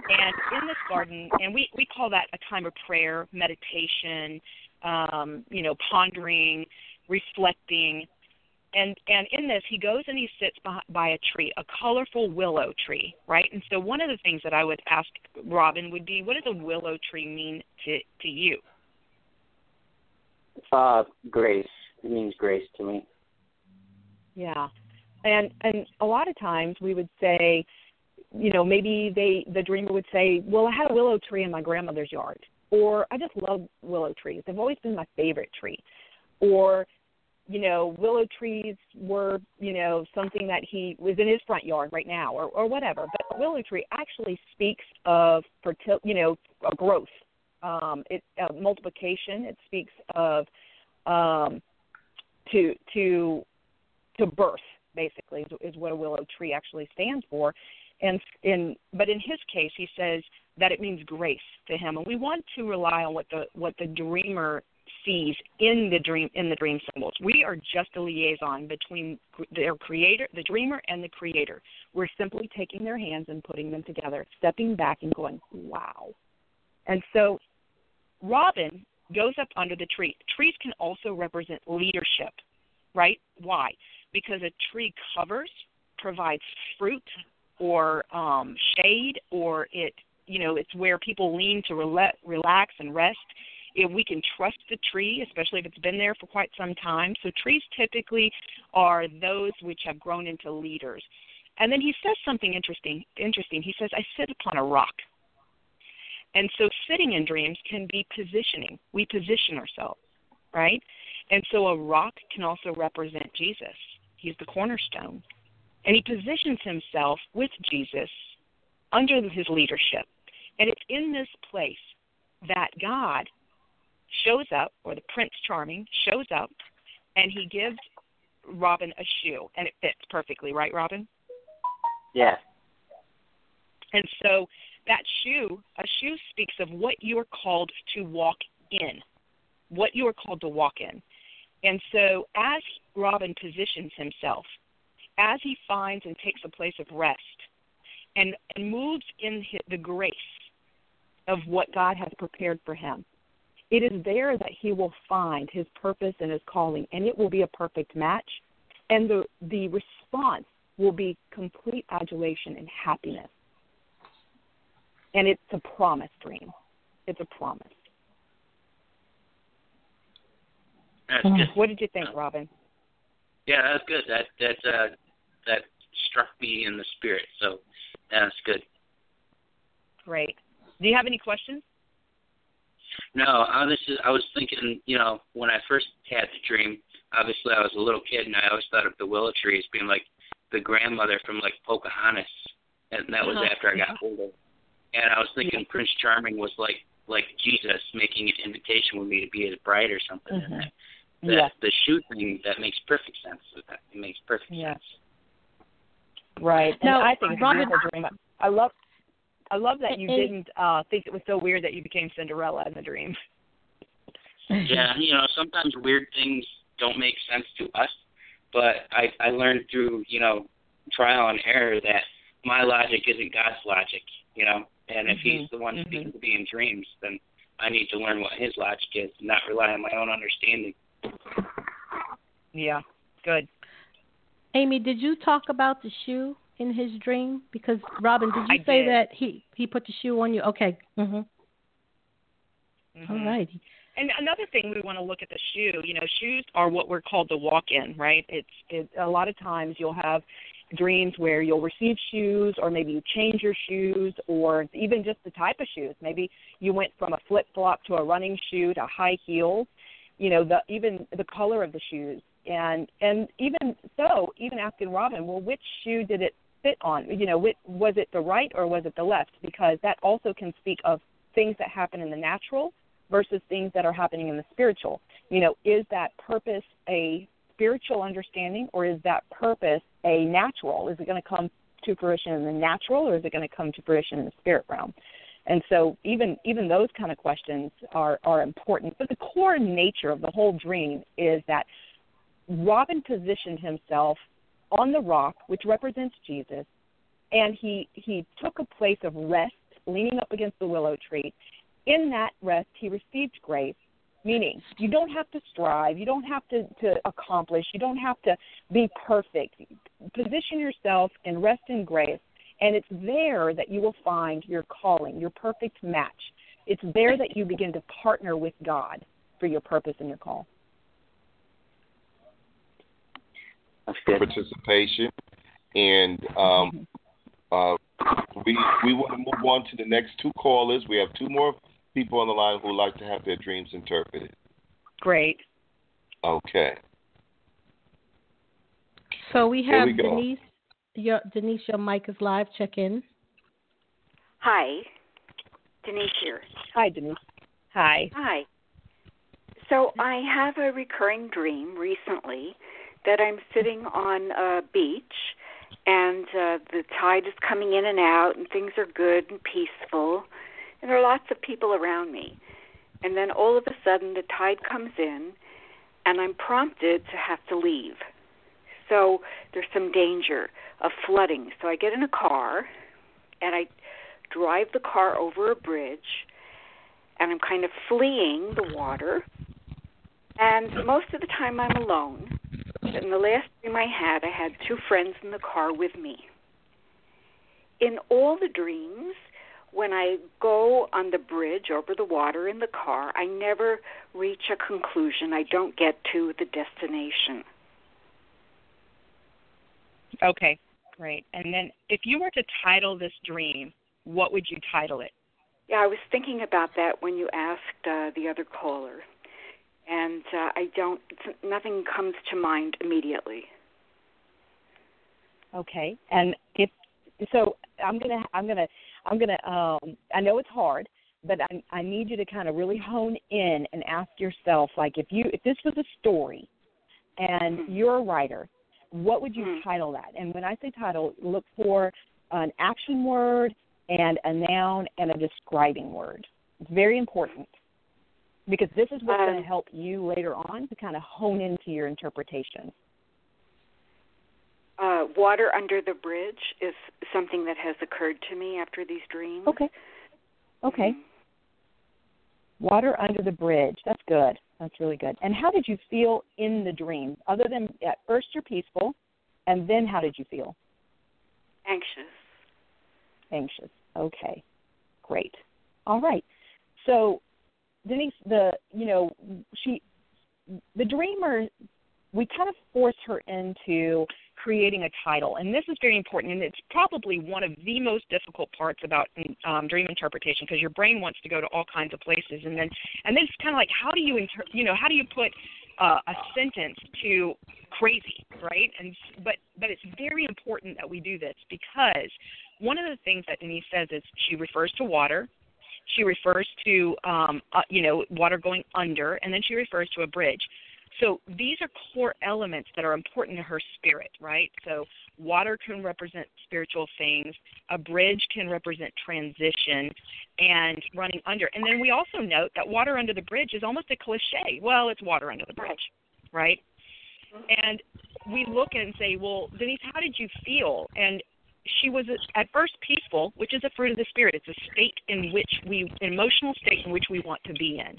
And in this garden, and we we call that a time of prayer, meditation. Um, you know, pondering, reflecting and and in this he goes and he sits by, by a tree a colorful willow tree right and so one of the things that i would ask robin would be what does a willow tree mean to to you Uh, grace. It means grace to me. Yeah and and a lot of times we would say you know, maybe they the dreamer would say, "Well, I had a willow tree in my grandmother's yard," or "I just love willow trees; they've always been my favorite tree," or you know, willow trees were, you know, something that he was in his front yard right now, or or whatever. But a willow tree actually speaks of fertil, you know, a growth, um, it uh, multiplication. It speaks of um, to to to birth basically is, is what a willow tree actually stands for. And in but in his case he says that it means grace to him. And we want to rely on what the what the dreamer sees in the dream in the dream symbols. We are just a liaison between their creator the dreamer and the creator. We're simply taking their hands and putting them together stepping back and going wow. And so robin goes up under the tree. Trees can also represent leadership right? Why because a tree covers, provides fruit or um, shade, or it you know it's where people lean to rela- relax and rest. If we can trust the tree, especially if it's been there for quite some time. So trees typically are those which have grown into leaders. And then he says something interesting. Interesting. He says, "I sit upon a rock." And so sitting in dreams can be positioning. We position ourselves, right? And so a rock can also represent Jesus. He's the cornerstone. And he positions himself with Jesus under his leadership. And it's in this place that God shows up, or the Prince Charming shows up, and he gives Robin a shoe. And it fits perfectly, right, Robin? Yeah. And so that shoe, a shoe speaks of what you're called to walk in, what you are called to walk in. And so as Robin positions himself, as he finds and takes a place of rest and, and moves in his, the grace of what God has prepared for him, it is there that he will find his purpose and his calling, and it will be a perfect match. And the, the response will be complete adulation and happiness. And it's a promise dream. It's a promise. That's hmm. good. What did you think, Robin? Yeah, that's good. That that uh, that struck me in the spirit. So that's good. Great. Do you have any questions? No, I was just, I was thinking, you know, when I first had the dream, obviously I was a little kid and I always thought of the willow tree as being like the grandmother from like Pocahontas, and that was Uh-huh. after I got older. And I was thinking Prince Charming was like like Jesus making an invitation with me to be his bride or something. Mhm. And that, Yeah. the shoe thing that makes perfect sense. That it makes perfect Yeah. sense. Right. And I think it's a Robin- dream. I love I love that you didn't uh think it was so weird that you became Cinderella in the dream. yeah, you know, sometimes weird things don't make sense to us, but I I learned through, you know, trial and error that my logic isn't God's logic, you know. And if he's Mhm, the one mhm. speaking to me in dreams, then I need to learn what his logic is and not rely on my own understanding. Yeah. Good. Amy, did you talk about the shoe in his dream? Because Robin, did you I say did. that he he put the shoe on you? Okay. Mhm. Mhm. All right. And another thing we want to look at the shoe. You know, shoes are what we're called to walk in, right? It's it, a lot of times you'll have dreams where you'll receive shoes, or maybe you change your shoes, or even just the type of shoes. Maybe you went from a flip flop to a running shoe to high heels. You know, the even the color of the shoes, and and even so, even asking Robin, well, which shoe did it fit on? You know, which, was it the right or was it the left? Because that also can speak of things that happen in the natural versus things that are happening in the spiritual. You know, is that purpose a spiritual understanding or is that purpose a natural? Is it going to come to fruition in the natural or is it going to come to fruition in the spirit realm? And so even even those kind of questions are are important. But the core nature of the whole dream is that Robin positioned himself on the rock, which represents Jesus, and he he took a place of rest, leaning up against the willow tree. In that rest, he received grace, meaning you don't have to strive, you don't have to, to accomplish, you don't have to be perfect. Position yourself and rest in grace, and it's there that you will find your calling, your perfect match. It's there that you begin to partner with God for your purpose and your call. That's good. participation and um, uh, we we want to move on to the next two callers. We have two more people on the line who would like to have their dreams interpreted. Great. Okay. So we have we. Denise. Your Denise, your mic is live. Check in. Hi, Denise here. Hi, Denise. Hi. Hi. So I have a recurring dream recently that I'm sitting on a beach and uh, the tide is coming in and out and things are good and peaceful and there are lots of people around me. And then all of a sudden the tide comes in and I'm prompted to have to leave. So there's some danger of flooding. So I get in a car and I drive the car over a bridge and I'm kind of fleeing the water. And most of the time I'm alone. In the last dream I had, I had two friends in the car with me. In all the dreams, when I go on the bridge over the water in the car, I never reach a conclusion. I don't get to the destination. Okay, great. And then if you were to title this dream, what would you title it? Yeah, I was thinking about that when you asked uh, the other caller, and uh, I don't. It's, nothing comes to mind immediately. Okay. And if so, I'm gonna I'm gonna I'm gonna um I know it's hard, but I I need you to kind of really hone in and ask yourself like if you if this was a story and Mhm. you're a writer, what would you Mhm. title that? And when I say title, look for an action word and a noun and a describing word. It's very important because this is what's going Um, to help you later on to kind of hone into your interpretation. Uh, water under the bridge is something that has occurred to me after these dreams. Okay. Okay. Mhm. Water under the bridge. That's good. That's really good. And how did you feel in the dream? Other than at first you're peaceful, and then how did you feel? Anxious. Anxious. Okay. Great. All right. So Denise, the you know she, the dreamer, we kind of force her into creating a title, and this is very important, and it's probably one of the most difficult parts about um, dream interpretation because your brain wants to go to all kinds of places, and then and then it's kind of like how do you inter- you know how do you put uh, a sentence to crazy, right? And but but it's very important that we do this because one of the things that Denise says is she refers to water, she refers to um, uh, you know water going under, and then she refers to a bridge. So these are core elements that are important to her spirit, right? So water can represent spiritual things, a bridge can represent transition and running under. And then we also note that water under the bridge is almost a cliche. Well, it's water under the bridge, right? And we look and say, well, Denise, how did you feel? And she was at first peaceful, which is a fruit of the spirit. It's a state in which we, an emotional state in which we want to be in.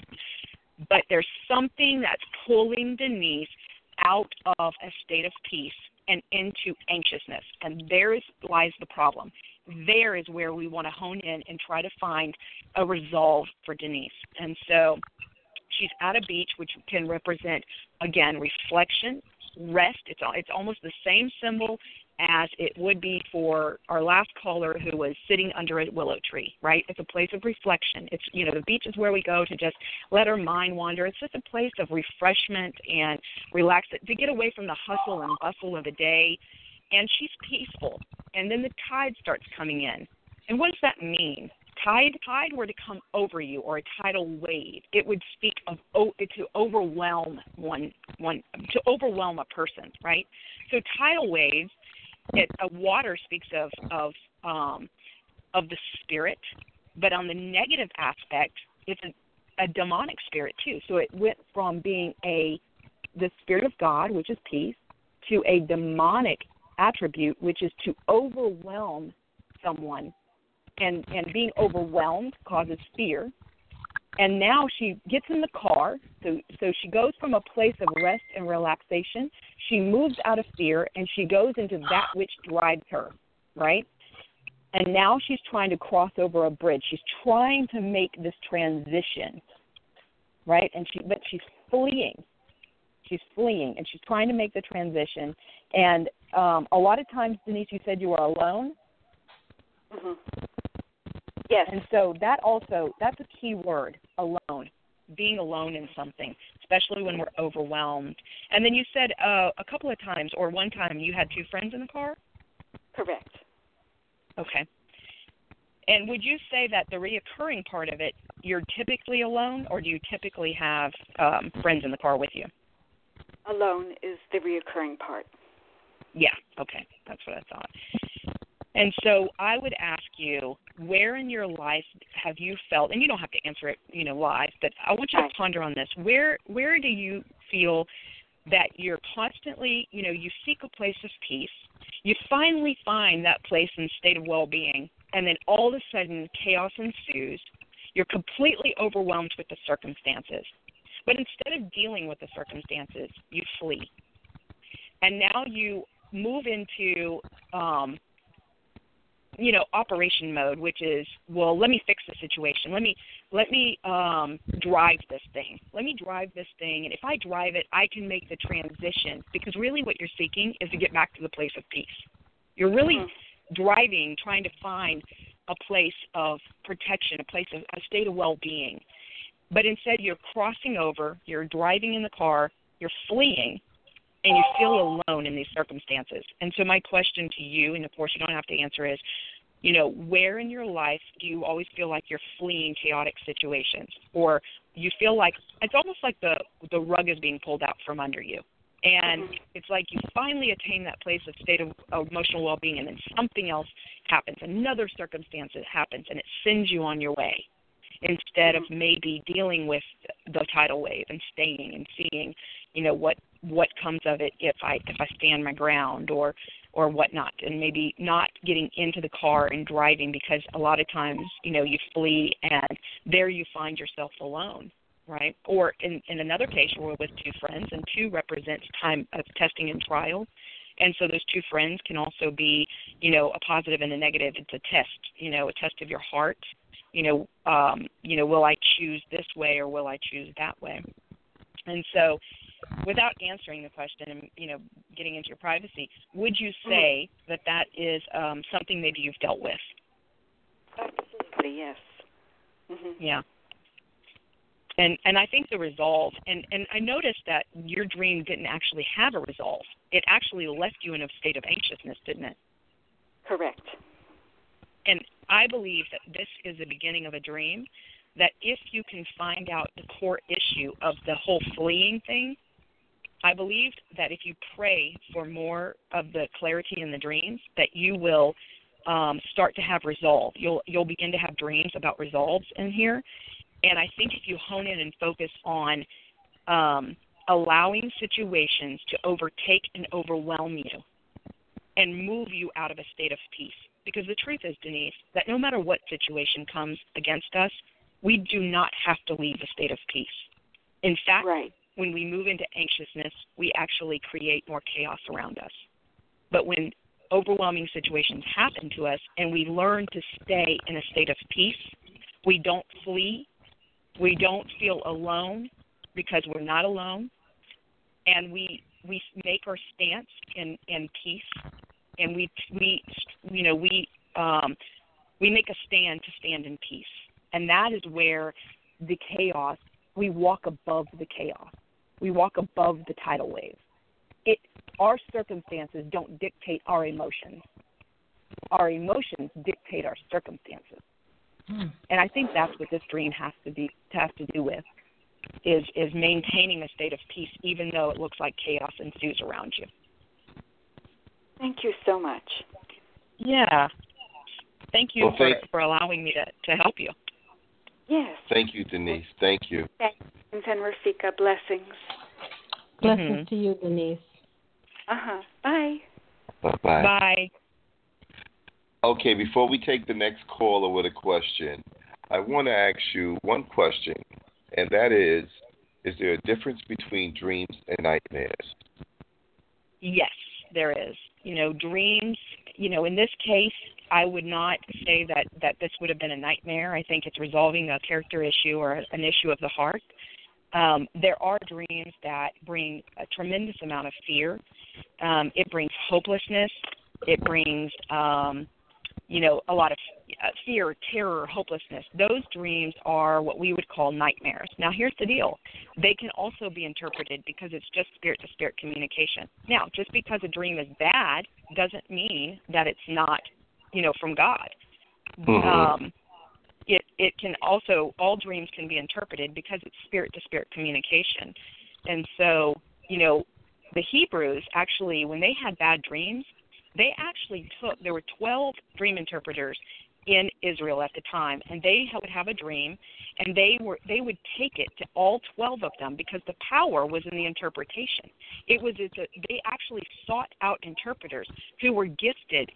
But there's something that's pulling Denise out of a state of peace and into anxiousness. And there is, lies the problem. There is where we want to hone in and try to find a resolve for Denise. And so she's at a beach, which can represent, again, reflection, rest. It's, it's almost the same symbol as it would be for our last caller who was sitting under a willow tree, right? It's a place of reflection. It's, you know, the beach is where we go to just let our mind wander. It's just a place of refreshment and relax, to get away from the hustle and bustle of the day. And she's peaceful. And then the tide starts coming in. And what does that mean? Tide, tide were to come over you, or a tidal wave. It would speak of oh, to overwhelm one, one, to overwhelm a person, right? So tidal waves it uh, water speaks of of um, of the spirit, but on the negative aspect, it's a, a demonic spirit too. So it went from being a the spirit of God, which is peace, to a demonic attribute, which is to overwhelm someone, and and being overwhelmed causes fear. And now she gets in the car, so so she goes from a place of rest and relaxation. She moves out of fear and she goes into that which drives her, right? And now she's trying to cross over a bridge. She's trying to make this transition, right? And she but she's fleeing. She's fleeing and she's trying to make the transition. And um, a lot of times, Denise, you said you were alone. Mm-hmm. Yes. And so that also that's a key word, alone. Being alone in something, especially when we're overwhelmed. And then you said uh, a couple of times, or one time, you had two friends in the car. Correct. Okay. And would you say that the reoccurring part of it, you're typically alone, or do you typically have um, friends in the car with you? Alone is the reoccurring part. Yeah. Okay. That's what I thought. And so I would ask you, where in your life have you felt, and you don't have to answer it, you know, live, but I want you to ponder on this. Where where do you feel that you're constantly, you know, you seek a place of peace, you finally find that place and state of well-being, and then all of a sudden chaos ensues. You're completely overwhelmed with the circumstances. But instead of dealing with the circumstances, you flee. And now you move into um, you know operation mode which is well let me fix the situation. Let me let me um drive this thing. Let me drive this thing. And if i drive it i can make the transition. Because really what you're seeking is to get back to the place of peace. You're really driving trying to find a place of protection a place of a state of well-being. But instead you're crossing over you're driving in the car you're fleeing and you feel alone in these circumstances. And so my question to you, and of course you don't have to answer, is, you know, where in your life do you always feel like you're fleeing chaotic situations, or you feel like it's almost like the the rug is being pulled out from under you, and it's like you finally attain that place of state of, emotional well-being, and then something else happens, another circumstance happens, and it sends you on your way instead of maybe dealing with the tidal wave and staying and seeing you know what what comes of it if I if I stand my ground or or whatnot, and maybe not getting into the car and driving because a lot of times you know you flee and there you find yourself alone, right? Or in in another case we're with two friends and two represents time of testing and trial. And so those two friends can also be, you know, a positive and a negative. It's a test, you know, a test of your heart. You know, um, you know, will I choose this way or will I choose that way? And so without answering the question and you know getting into your privacy, would you say that that is um, something maybe you've dealt with? Absolutely, yes. hmm Yeah. And and I think the resolve and and I noticed that your dream didn't actually have a resolve. It actually left you in a state of anxiousness, didn't it? Correct. And I believe that this is the beginning of a dream. That if you can find out the core issue of the whole fleeing thing, I believe that if you pray for more of the clarity in the dreams, that you will um, start to have resolve. You'll you'll begin to have dreams about resolves in here, and I think if you hone in and focus on um, allowing situations to overtake and overwhelm you, and move you out of a state of peace, because the truth is, Denise, that no matter what situation comes against us, we do not have to leave a state of peace. In fact, right when we move into anxiousness, we actually create more chaos around us. But when overwhelming situations happen to us and we learn to stay in a state of peace, we don't flee, we don't feel alone because we're not alone, and we we make our stance in in peace, and we we you know we um, we make a stand to stand in peace, and that is where the chaos we walk above the chaos we walk above the tidal wave. It our circumstances don't dictate our emotions. Our emotions dictate our circumstances. Hmm. And I think that's what this dream has to be has to do with is is maintaining a state of peace even though it looks like chaos ensues around you. Thank you so much. Yeah. Thank you Well, for, thank- for allowing me to, to help you. Yes. Thank you, Denise. Thank you. Thanks, and Rafika. Blessings. Blessings Mhm. to you, Denise. Uh huh. Bye. Bye bye. Bye. Okay, before we take the next caller with a question, I want to ask you one question, and that is Is there a difference between dreams and nightmares? Yes, there is. You know, dreams, you know, in this case, I would not say that that this would have been a nightmare. I think it's resolving a character issue or an issue of the heart. Um, there are dreams that bring a tremendous amount of fear. Um, it brings hopelessness. It brings um, you know, a lot of uh, fear, terror, hopelessness. Those dreams are what we would call nightmares. Now, here's the deal they can also be interpreted because it's just spirit to spirit communication. Now, just because a dream is bad doesn't mean that it's not, you know, from God. Mhm. Um, it it can also all dreams can be interpreted because it's spirit to spirit communication, and so you know the Hebrews actually when they had bad dreams, they actually took there were twelve dream interpreters in Israel at the time, and they would have a dream, and they were they would take it to all twelve of them because the power was in the interpretation. It was it's a, they actually sought out interpreters who were gifted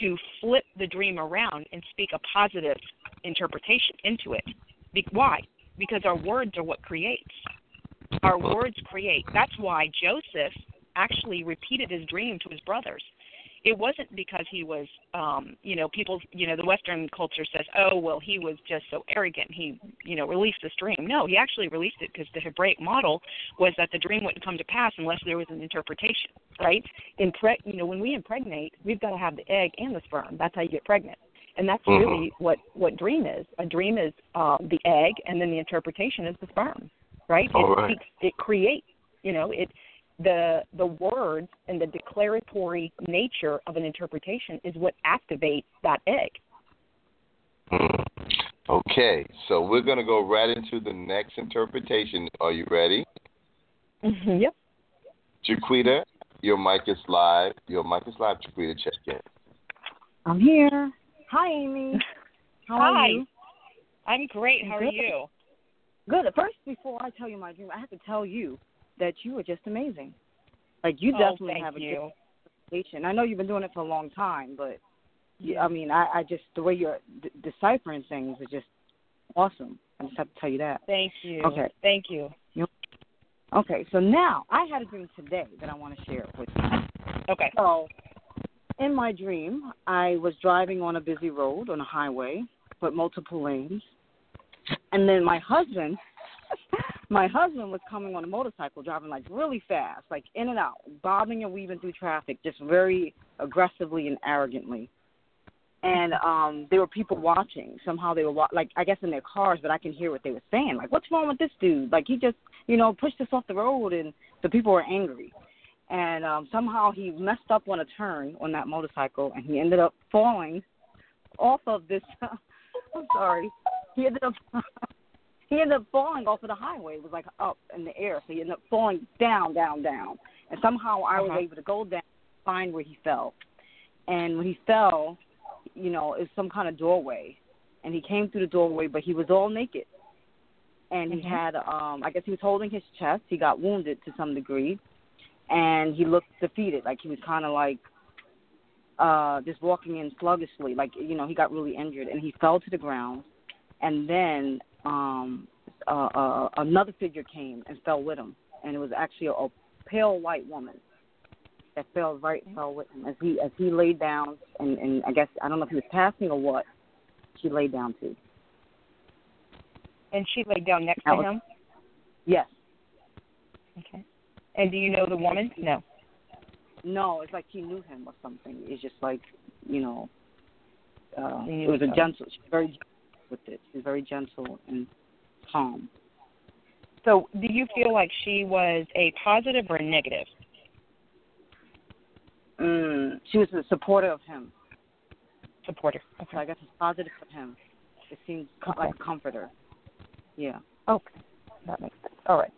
to flip the dream around and speak a positive interpretation into it. Be- why? Because our words are what creates. Our words create. That's why Joseph actually repeated his dream to his brothers. It wasn't because he was, um, you know, people, you know, the Western culture says, oh, well, he was just so arrogant. He, you know, released this dream. No, he actually released it because the Hebraic model was that the dream wouldn't come to pass unless there was an interpretation, right? Impreg- you know, when we impregnate, we've got to have the egg and the sperm. That's how you get pregnant and that's Mhm. really what what dream is. A dream is um, the egg, and then the interpretation is the sperm, right? All it right. speaks, it creates. You know, it the the words and the declaratory nature of an interpretation is what activates that egg. Mhm. Okay, so we're going to go right into the next interpretation. Are you ready? Mm-hmm. Yep. Jaquita, your mic is live. Your mic is live, Jaquita. Check in. I'm here. Hi, Amy. How Hi. are you? I'm great. How are Good. you? Good. First, before I tell you my dream, I have to tell you that you are just amazing. Like you Oh, definitely thank have a you. different I know you've been doing it for a long time, but you, I mean, I, I just the way you're d- deciphering things is just awesome. I just have to tell you that. Thank you. Okay. Thank you. Okay, so now I had a dream today that I want to share with you. Okay. So, in my dream, I was driving on a busy road on a highway with multiple lanes, and then my husband, my husband was coming on a motorcycle, driving like really fast, like in and out, bobbing and weaving through traffic, just very aggressively and arrogantly. And um there were people watching. Somehow they were wa- like, I guess in their cars, but I can hear what they were saying. Like, what's wrong with this dude? Like, he just, you know, pushed us off the road, and the people were angry and um somehow he messed up on a turn on that motorcycle and he ended up falling off of this I'm sorry. He ended up he ended up falling off of the highway. It was like up in the air. So he ended up falling down, down, down. And somehow I was Uh-huh. able to go down find where he fell. And when he fell, you know, it was some kind of doorway. And he came through the doorway but he was all naked. And he Mhm. had um I guess he was holding his chest. He got wounded to some degree and he looked defeated, like he was kind of like uh just walking in sluggishly, like you know he got really injured, and he fell to the ground, and then um uh, uh another figure came and fell with him, and it was actually a, a pale white woman that fell right fell with him as he as he laid down, and and I guess I don't know if he was passing or what, she laid down too. And she laid down next That to was- him. Yes. Okay. And do you know the woman? No. No, it's like she knew him or something. It's just like, you know, uh, it was a gentle. She's very gentle with it. She's very gentle and calm. So, do you feel like she was a positive or a negative? Mm, she was a supporter of him. Supporter. So I guess it's positive for him. It seems co- like a comforter. Yeah. Okay. That makes sense. All right.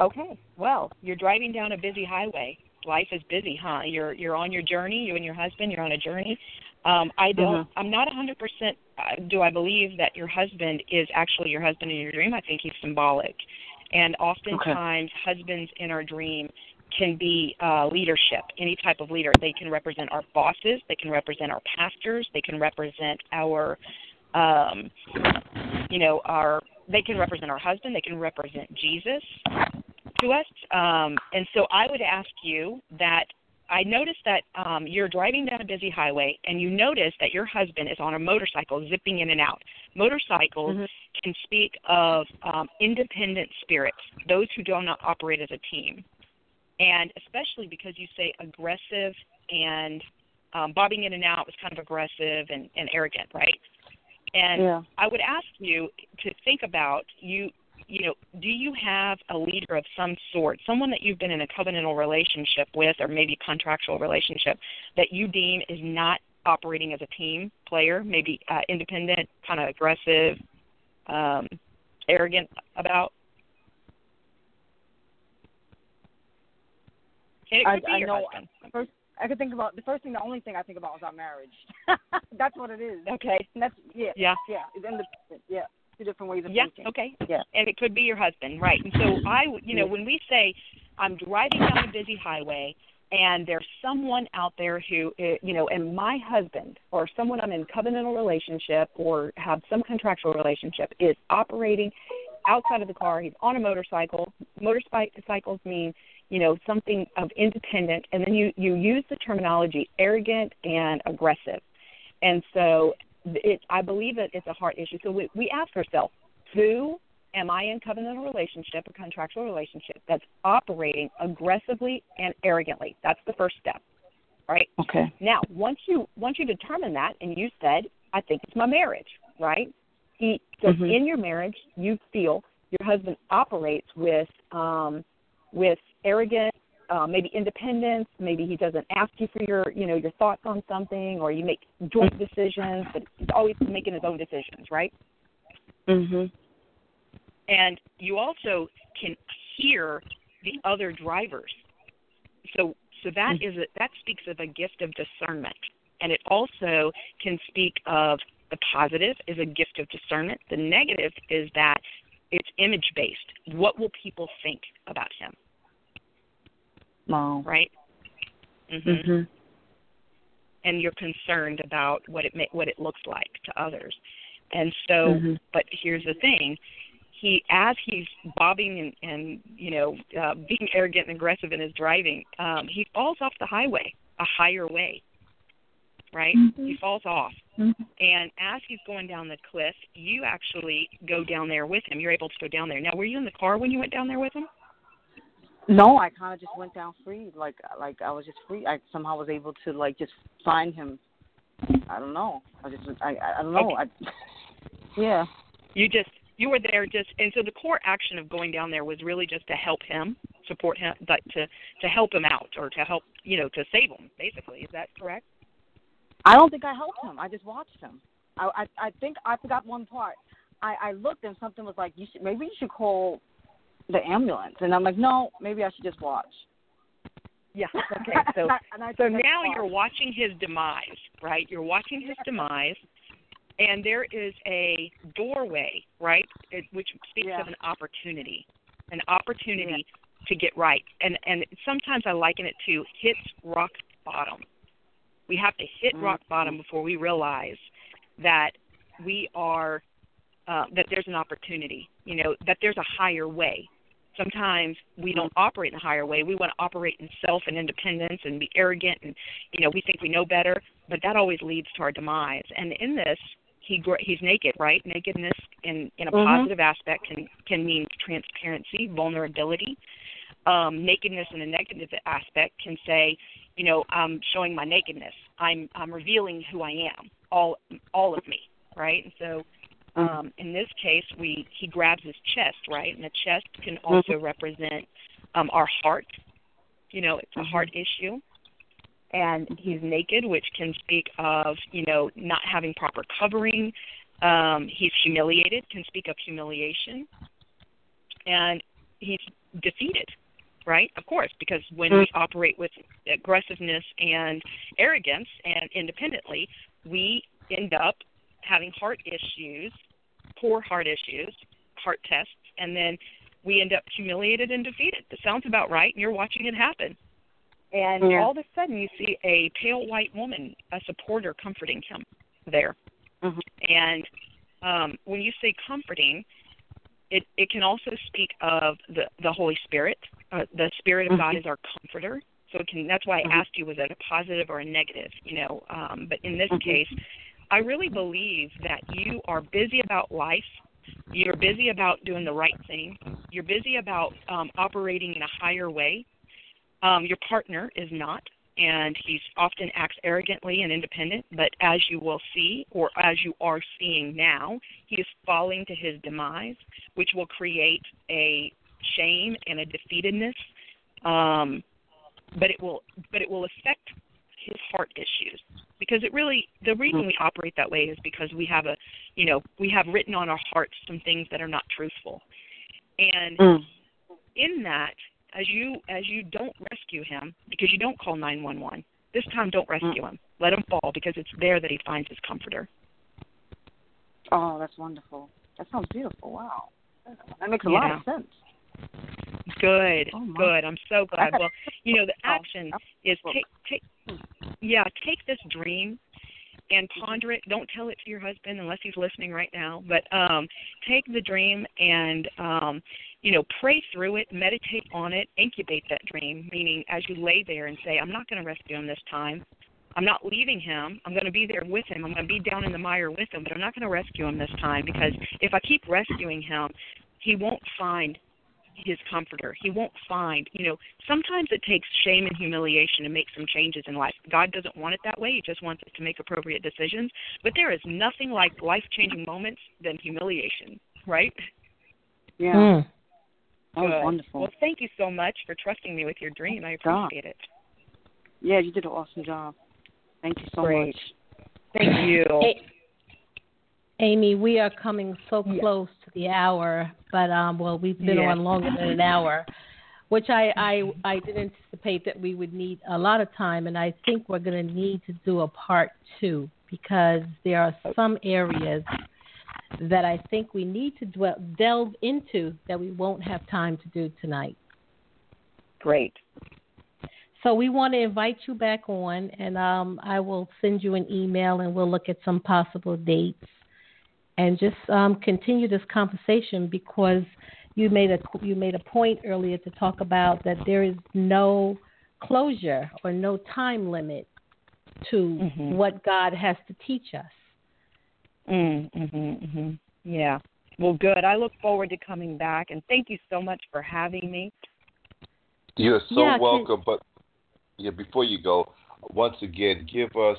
Okay. Well, you're driving down a busy highway. Life is busy, huh? You're you're on your journey. You and your husband. You're on a journey. Um, I don't. Mhm. I'm not 100. percent uh, Do I believe that your husband is actually your husband in your dream? I think he's symbolic, and oftentimes husbands in our dream can be uh, leadership, any type of leader. They can represent our bosses. They can represent our pastors. They can represent our, um, you know, our. They can represent our husband. They can represent Jesus to us. Um, and so I would ask you that I noticed that um, you're driving down a busy highway and you notice that your husband is on a motorcycle zipping in and out. Motorcycles Mhm. can speak of um, independent spirits, those who do not operate as a team. And especially because you say aggressive and um, bobbing in and out, was kind of aggressive and, and arrogant, right? And Yeah. I would ask you to think about you. You know, do you have a leader of some sort, someone that you've been in a covenantal relationship with, or maybe contractual relationship, that you deem is not operating as a team player, maybe uh, independent, kind of aggressive, um, arrogant about? I, I your know. husband. First, I could think about the first thing. The only thing I think about is our marriage. That's what it is. Okay. And that's yeah. Yeah. Yeah. It's independent. Yeah. Two different ways of Yeah. thinking. Okay. Yeah. And it could be your husband, right? And so I, would- you know, when we say I'm driving down a busy highway and there's someone out there who, uh, you know, and my husband or someone I'm in covenantal relationship or have some contractual relationship is operating outside of the car. He's on a motorcycle. Motorcycles mean, you know, something of independent, and then you you use the terminology arrogant and aggressive, and so it. I believe that it's a heart issue. So we we ask ourselves, who am I in covenantal relationship or contractual relationship that's operating aggressively and arrogantly? That's the first step, right? Okay. Now, once you once you determine that, and you said, I think it's my marriage, right? He so Mhm. in your marriage, you feel your husband operates with um, with arrogant, uh, maybe independence. Maybe he doesn't ask you for your you know your thoughts on something, or you make joint decisions, but he's always making his own decisions, right? Mhm. and you also can hear the other drivers. So so that is a, that speaks of a gift of discernment, and it also can speak of the positive is a gift of discernment. The negative is that it's image based. What will people think about him? Wow. Right. Mhm. and you're concerned about what it may, what it looks like to others. And so, Mhm. but here's the thing: he, as he's bobbing and, and you know uh, being arrogant and aggressive in his driving, um, he falls off the highway, a higher way, right? Mhm. He falls off, Mhm. and as he's going down the cliff, you actually go down there with him. You're able to go down there. Now, were you in the car when you went down there with him? No, I kind of just went down free. Like uh, like I was just free. I somehow was able to like just find him. I don't know. I just I I don't know. I, yeah. You just you were there just and so the core action of going down there was really just to help him, support him, like to to help him out or to help you know to save him. Basically, is that correct? I don't think I helped him. I just watched him. I I, I think I forgot one part. I I looked and something was like you should maybe you should call the ambulance and I'm like no maybe I should just watch. Yeah. Okay. So And I- and I so now smart. you're watching his demise, right? You're watching his demise, and there is a doorway, right, it, which speaks Yeah. of an opportunity, an opportunity to get right. And and sometimes I liken it to hits rock bottom. We have to hit rock bottom before we realize that we are uh, that there's an opportunity. You know that there's a higher way. Sometimes we don't operate in a higher way. We want to operate in self and independence and be arrogant and you know we think we know better, but that always leads to our demise. And in this, he he's naked, right? Nakedness in in a Mhm. positive aspect can can mean transparency, vulnerability. Um, nakedness in a negative aspect can say, you know, I'm showing my nakedness. I'm I'm revealing who I am, all all of me, right? And so um, in this case, we he grabs his chest, right, and the chest can also represent um, our heart. You know, it's a heart issue, and he's naked, which can speak of you know not having proper covering. Um, he's humiliated, can speak of humiliation, and he's defeated, right? Of course, because when we operate with aggressiveness and arrogance and independently, we end up having heart issues, poor heart issues, heart tests, and then we end up humiliated and defeated. That sounds about right, and you're watching it happen. And Yeah. all of a sudden, you see a pale white woman, a supporter, comforting him there. Mhm. And um, when you say comforting, it, it can also speak of the, the Holy Spirit. Uh, the Spirit of God Mhm. is our comforter. So it can, that's why I Mhm. asked you, was it a positive or a negative? You know, um, but in this Mhm. case, I really believe that you are busy about life. You're busy about doing the right thing. You're busy about um, operating in a higher way. Um, your partner is not. and he's often acts arrogantly and independent. But as you will see, or as you are seeing now, he is falling to his demise, which will create a shame and a defeatedness. Um, but it will, but it will affect his heart issues because it really the reason we operate that way is because we have a you know we have written on our hearts some things that are not truthful and Mm. in that as you as you don't rescue him because you don't call 911 this time don't rescue him let him fall because it's there that he finds his comforter Oh, that's wonderful. That sounds beautiful. Wow. That makes a lot of sense. Good. Oh, good. I'm so glad. well you know the action is take take yeah take this dream and ponder it. Don't tell it to your husband unless he's listening right now. But um take the dream and um you know pray through it meditate on it incubate that dream. Meaning as you lay there and say i'm not going to rescue him this time. I'm not leaving him. I'm going to be there with him. I'm going to be down in the mire with him but i'm not going to rescue him this time because if i keep rescuing him he won't find his comforter. He won't find, you know, sometimes it takes shame and humiliation to make some changes in life. God doesn't want it that way. He just wants us to make appropriate decisions. But there is nothing like life changing moments than humiliation, right? Yeah. Mm. That was Good. wonderful. Well, thank you so much for trusting me with your dream. I God. appreciate it. Yeah, you did an awesome job. Thank you so Great. much. Thank you. Hey, Amy, we are coming so close to the hour, but um, well, we've been Yes. on longer than an hour, which I, I I did anticipate that we would need a lot of time, and I think we're going to need to do a part two because there are some areas that I think we need to dwell, delve into that we won't have time to do tonight. Great. So we want to invite you back on, and um, I will send you an email, and we'll look at some possible dates, and just um, continue this conversation because you made a you made a point earlier to talk about that there is no closure or no time limit to Mhm. what God has to teach us. Mm, mhm, mhm. Yeah. Well, good. I look forward to coming back, and thank you so much for having me. You're so Yeah, 'cause- welcome. But yeah, before you go, once again, give us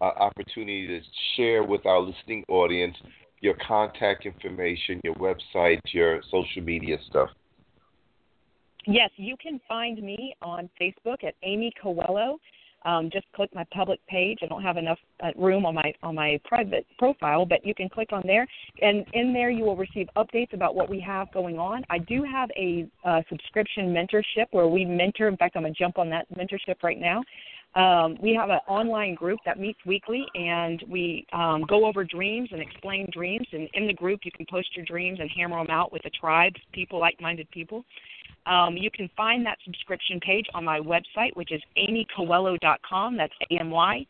an opportunity to share with our listening audience your contact information, your website, your social media stuff. Yes, you can find me on Facebook at Amy Coello. Um, just click my public page. I don't have enough uh, room on my on my private profile, but you can click on there, and in there you will receive updates about what we have going on. I do have a uh, subscription mentorship where we mentor. In fact, I'm gonna jump on that mentorship right now. Um, we have an online group that meets weekly, and we um, go over dreams and explain dreams. And in the group, you can post your dreams and hammer them out with a tribe, people, like-minded people. Um, you can find that subscription page on my website, which is amycoello.com. That's A M Y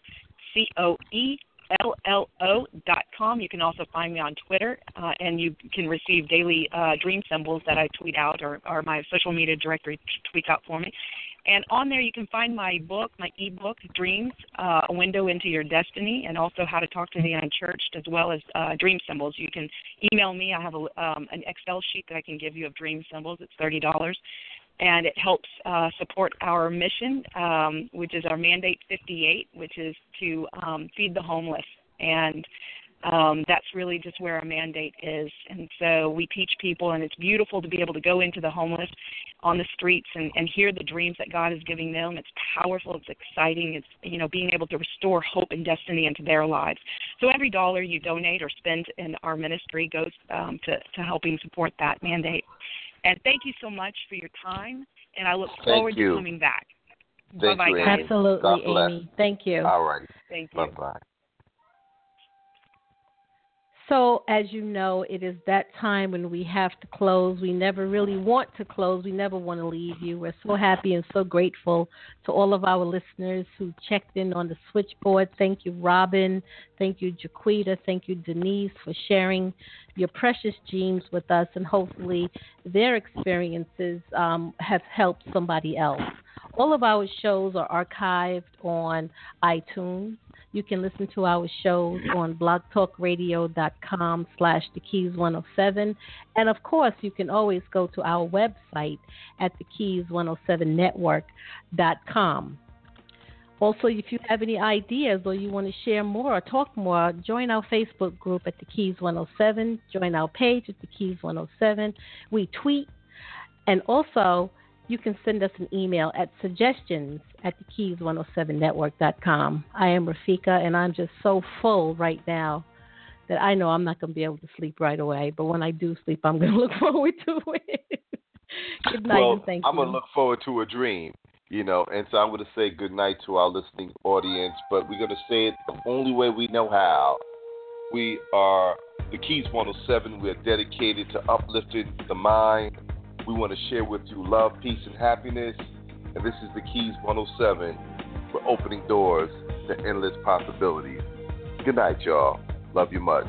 C O E L L O dot com. You can also find me on Twitter, uh, and you can receive daily uh, dream symbols that I tweet out, or, or my social media directory tweets out for me. And on there, you can find my book, my ebook, Dreams: uh, A Window into Your Destiny, and also How to Talk to the Unchurched, as well as uh, dream symbols. You can email me. I have a, um, an Excel sheet that I can give you of dream symbols. It's thirty dollars, and it helps uh, support our mission, um, which is our mandate 58, which is to um, feed the homeless. And um, that's really just where our mandate is. And so we teach people, and it's beautiful to be able to go into the homeless on the streets and, and hear the dreams that God is giving them. It's powerful. It's exciting. It's you know being able to restore hope and destiny into their lives. So every dollar you donate or spend in our ministry goes um, to to helping support that mandate. And thank you so much for your time. And I look Thank forward you. to coming back. Thank Bye-bye, you, guys. Amy. Absolutely, bless. Amy. Thank you. All right. Thank you. Bye bye. So, as you know, it is that time when we have to close. We never really want to close. We never want to leave you. We're so happy and so grateful to all of our listeners who checked in on the switchboard. Thank you, Robin. Thank you, Jaquita. Thank you, Denise, for sharing your precious dreams with us. And hopefully, their experiences um, have helped somebody else. All of our shows are archived on iTunes. You can listen to our shows on blogtalkradio.com slash the keys 107. And of course, you can always go to our website at the keys 107 network.com. Also, if you have any ideas or you want to share more or talk more, join our Facebook group at the Keys 107. Join our page at the Keys 107. We tweet, and also you can send us an email at suggestions at the Keys 107network.com. I am Rafika, and I'm just so full right now that I know I'm not going to be able to sleep right away. But when I do sleep, I'm going to look forward to it. Good night well, and thank I'm you. gonna look forward to a dream, you know, and so I'm gonna say good night to our listening audience, but we're gonna say it the only way we know how. We are the Keys 107. We're dedicated to uplifting the mind. We want to share with you love, peace, and happiness. And this is the Keys 107. We're opening doors to endless possibilities. Good night, y'all. Love you much.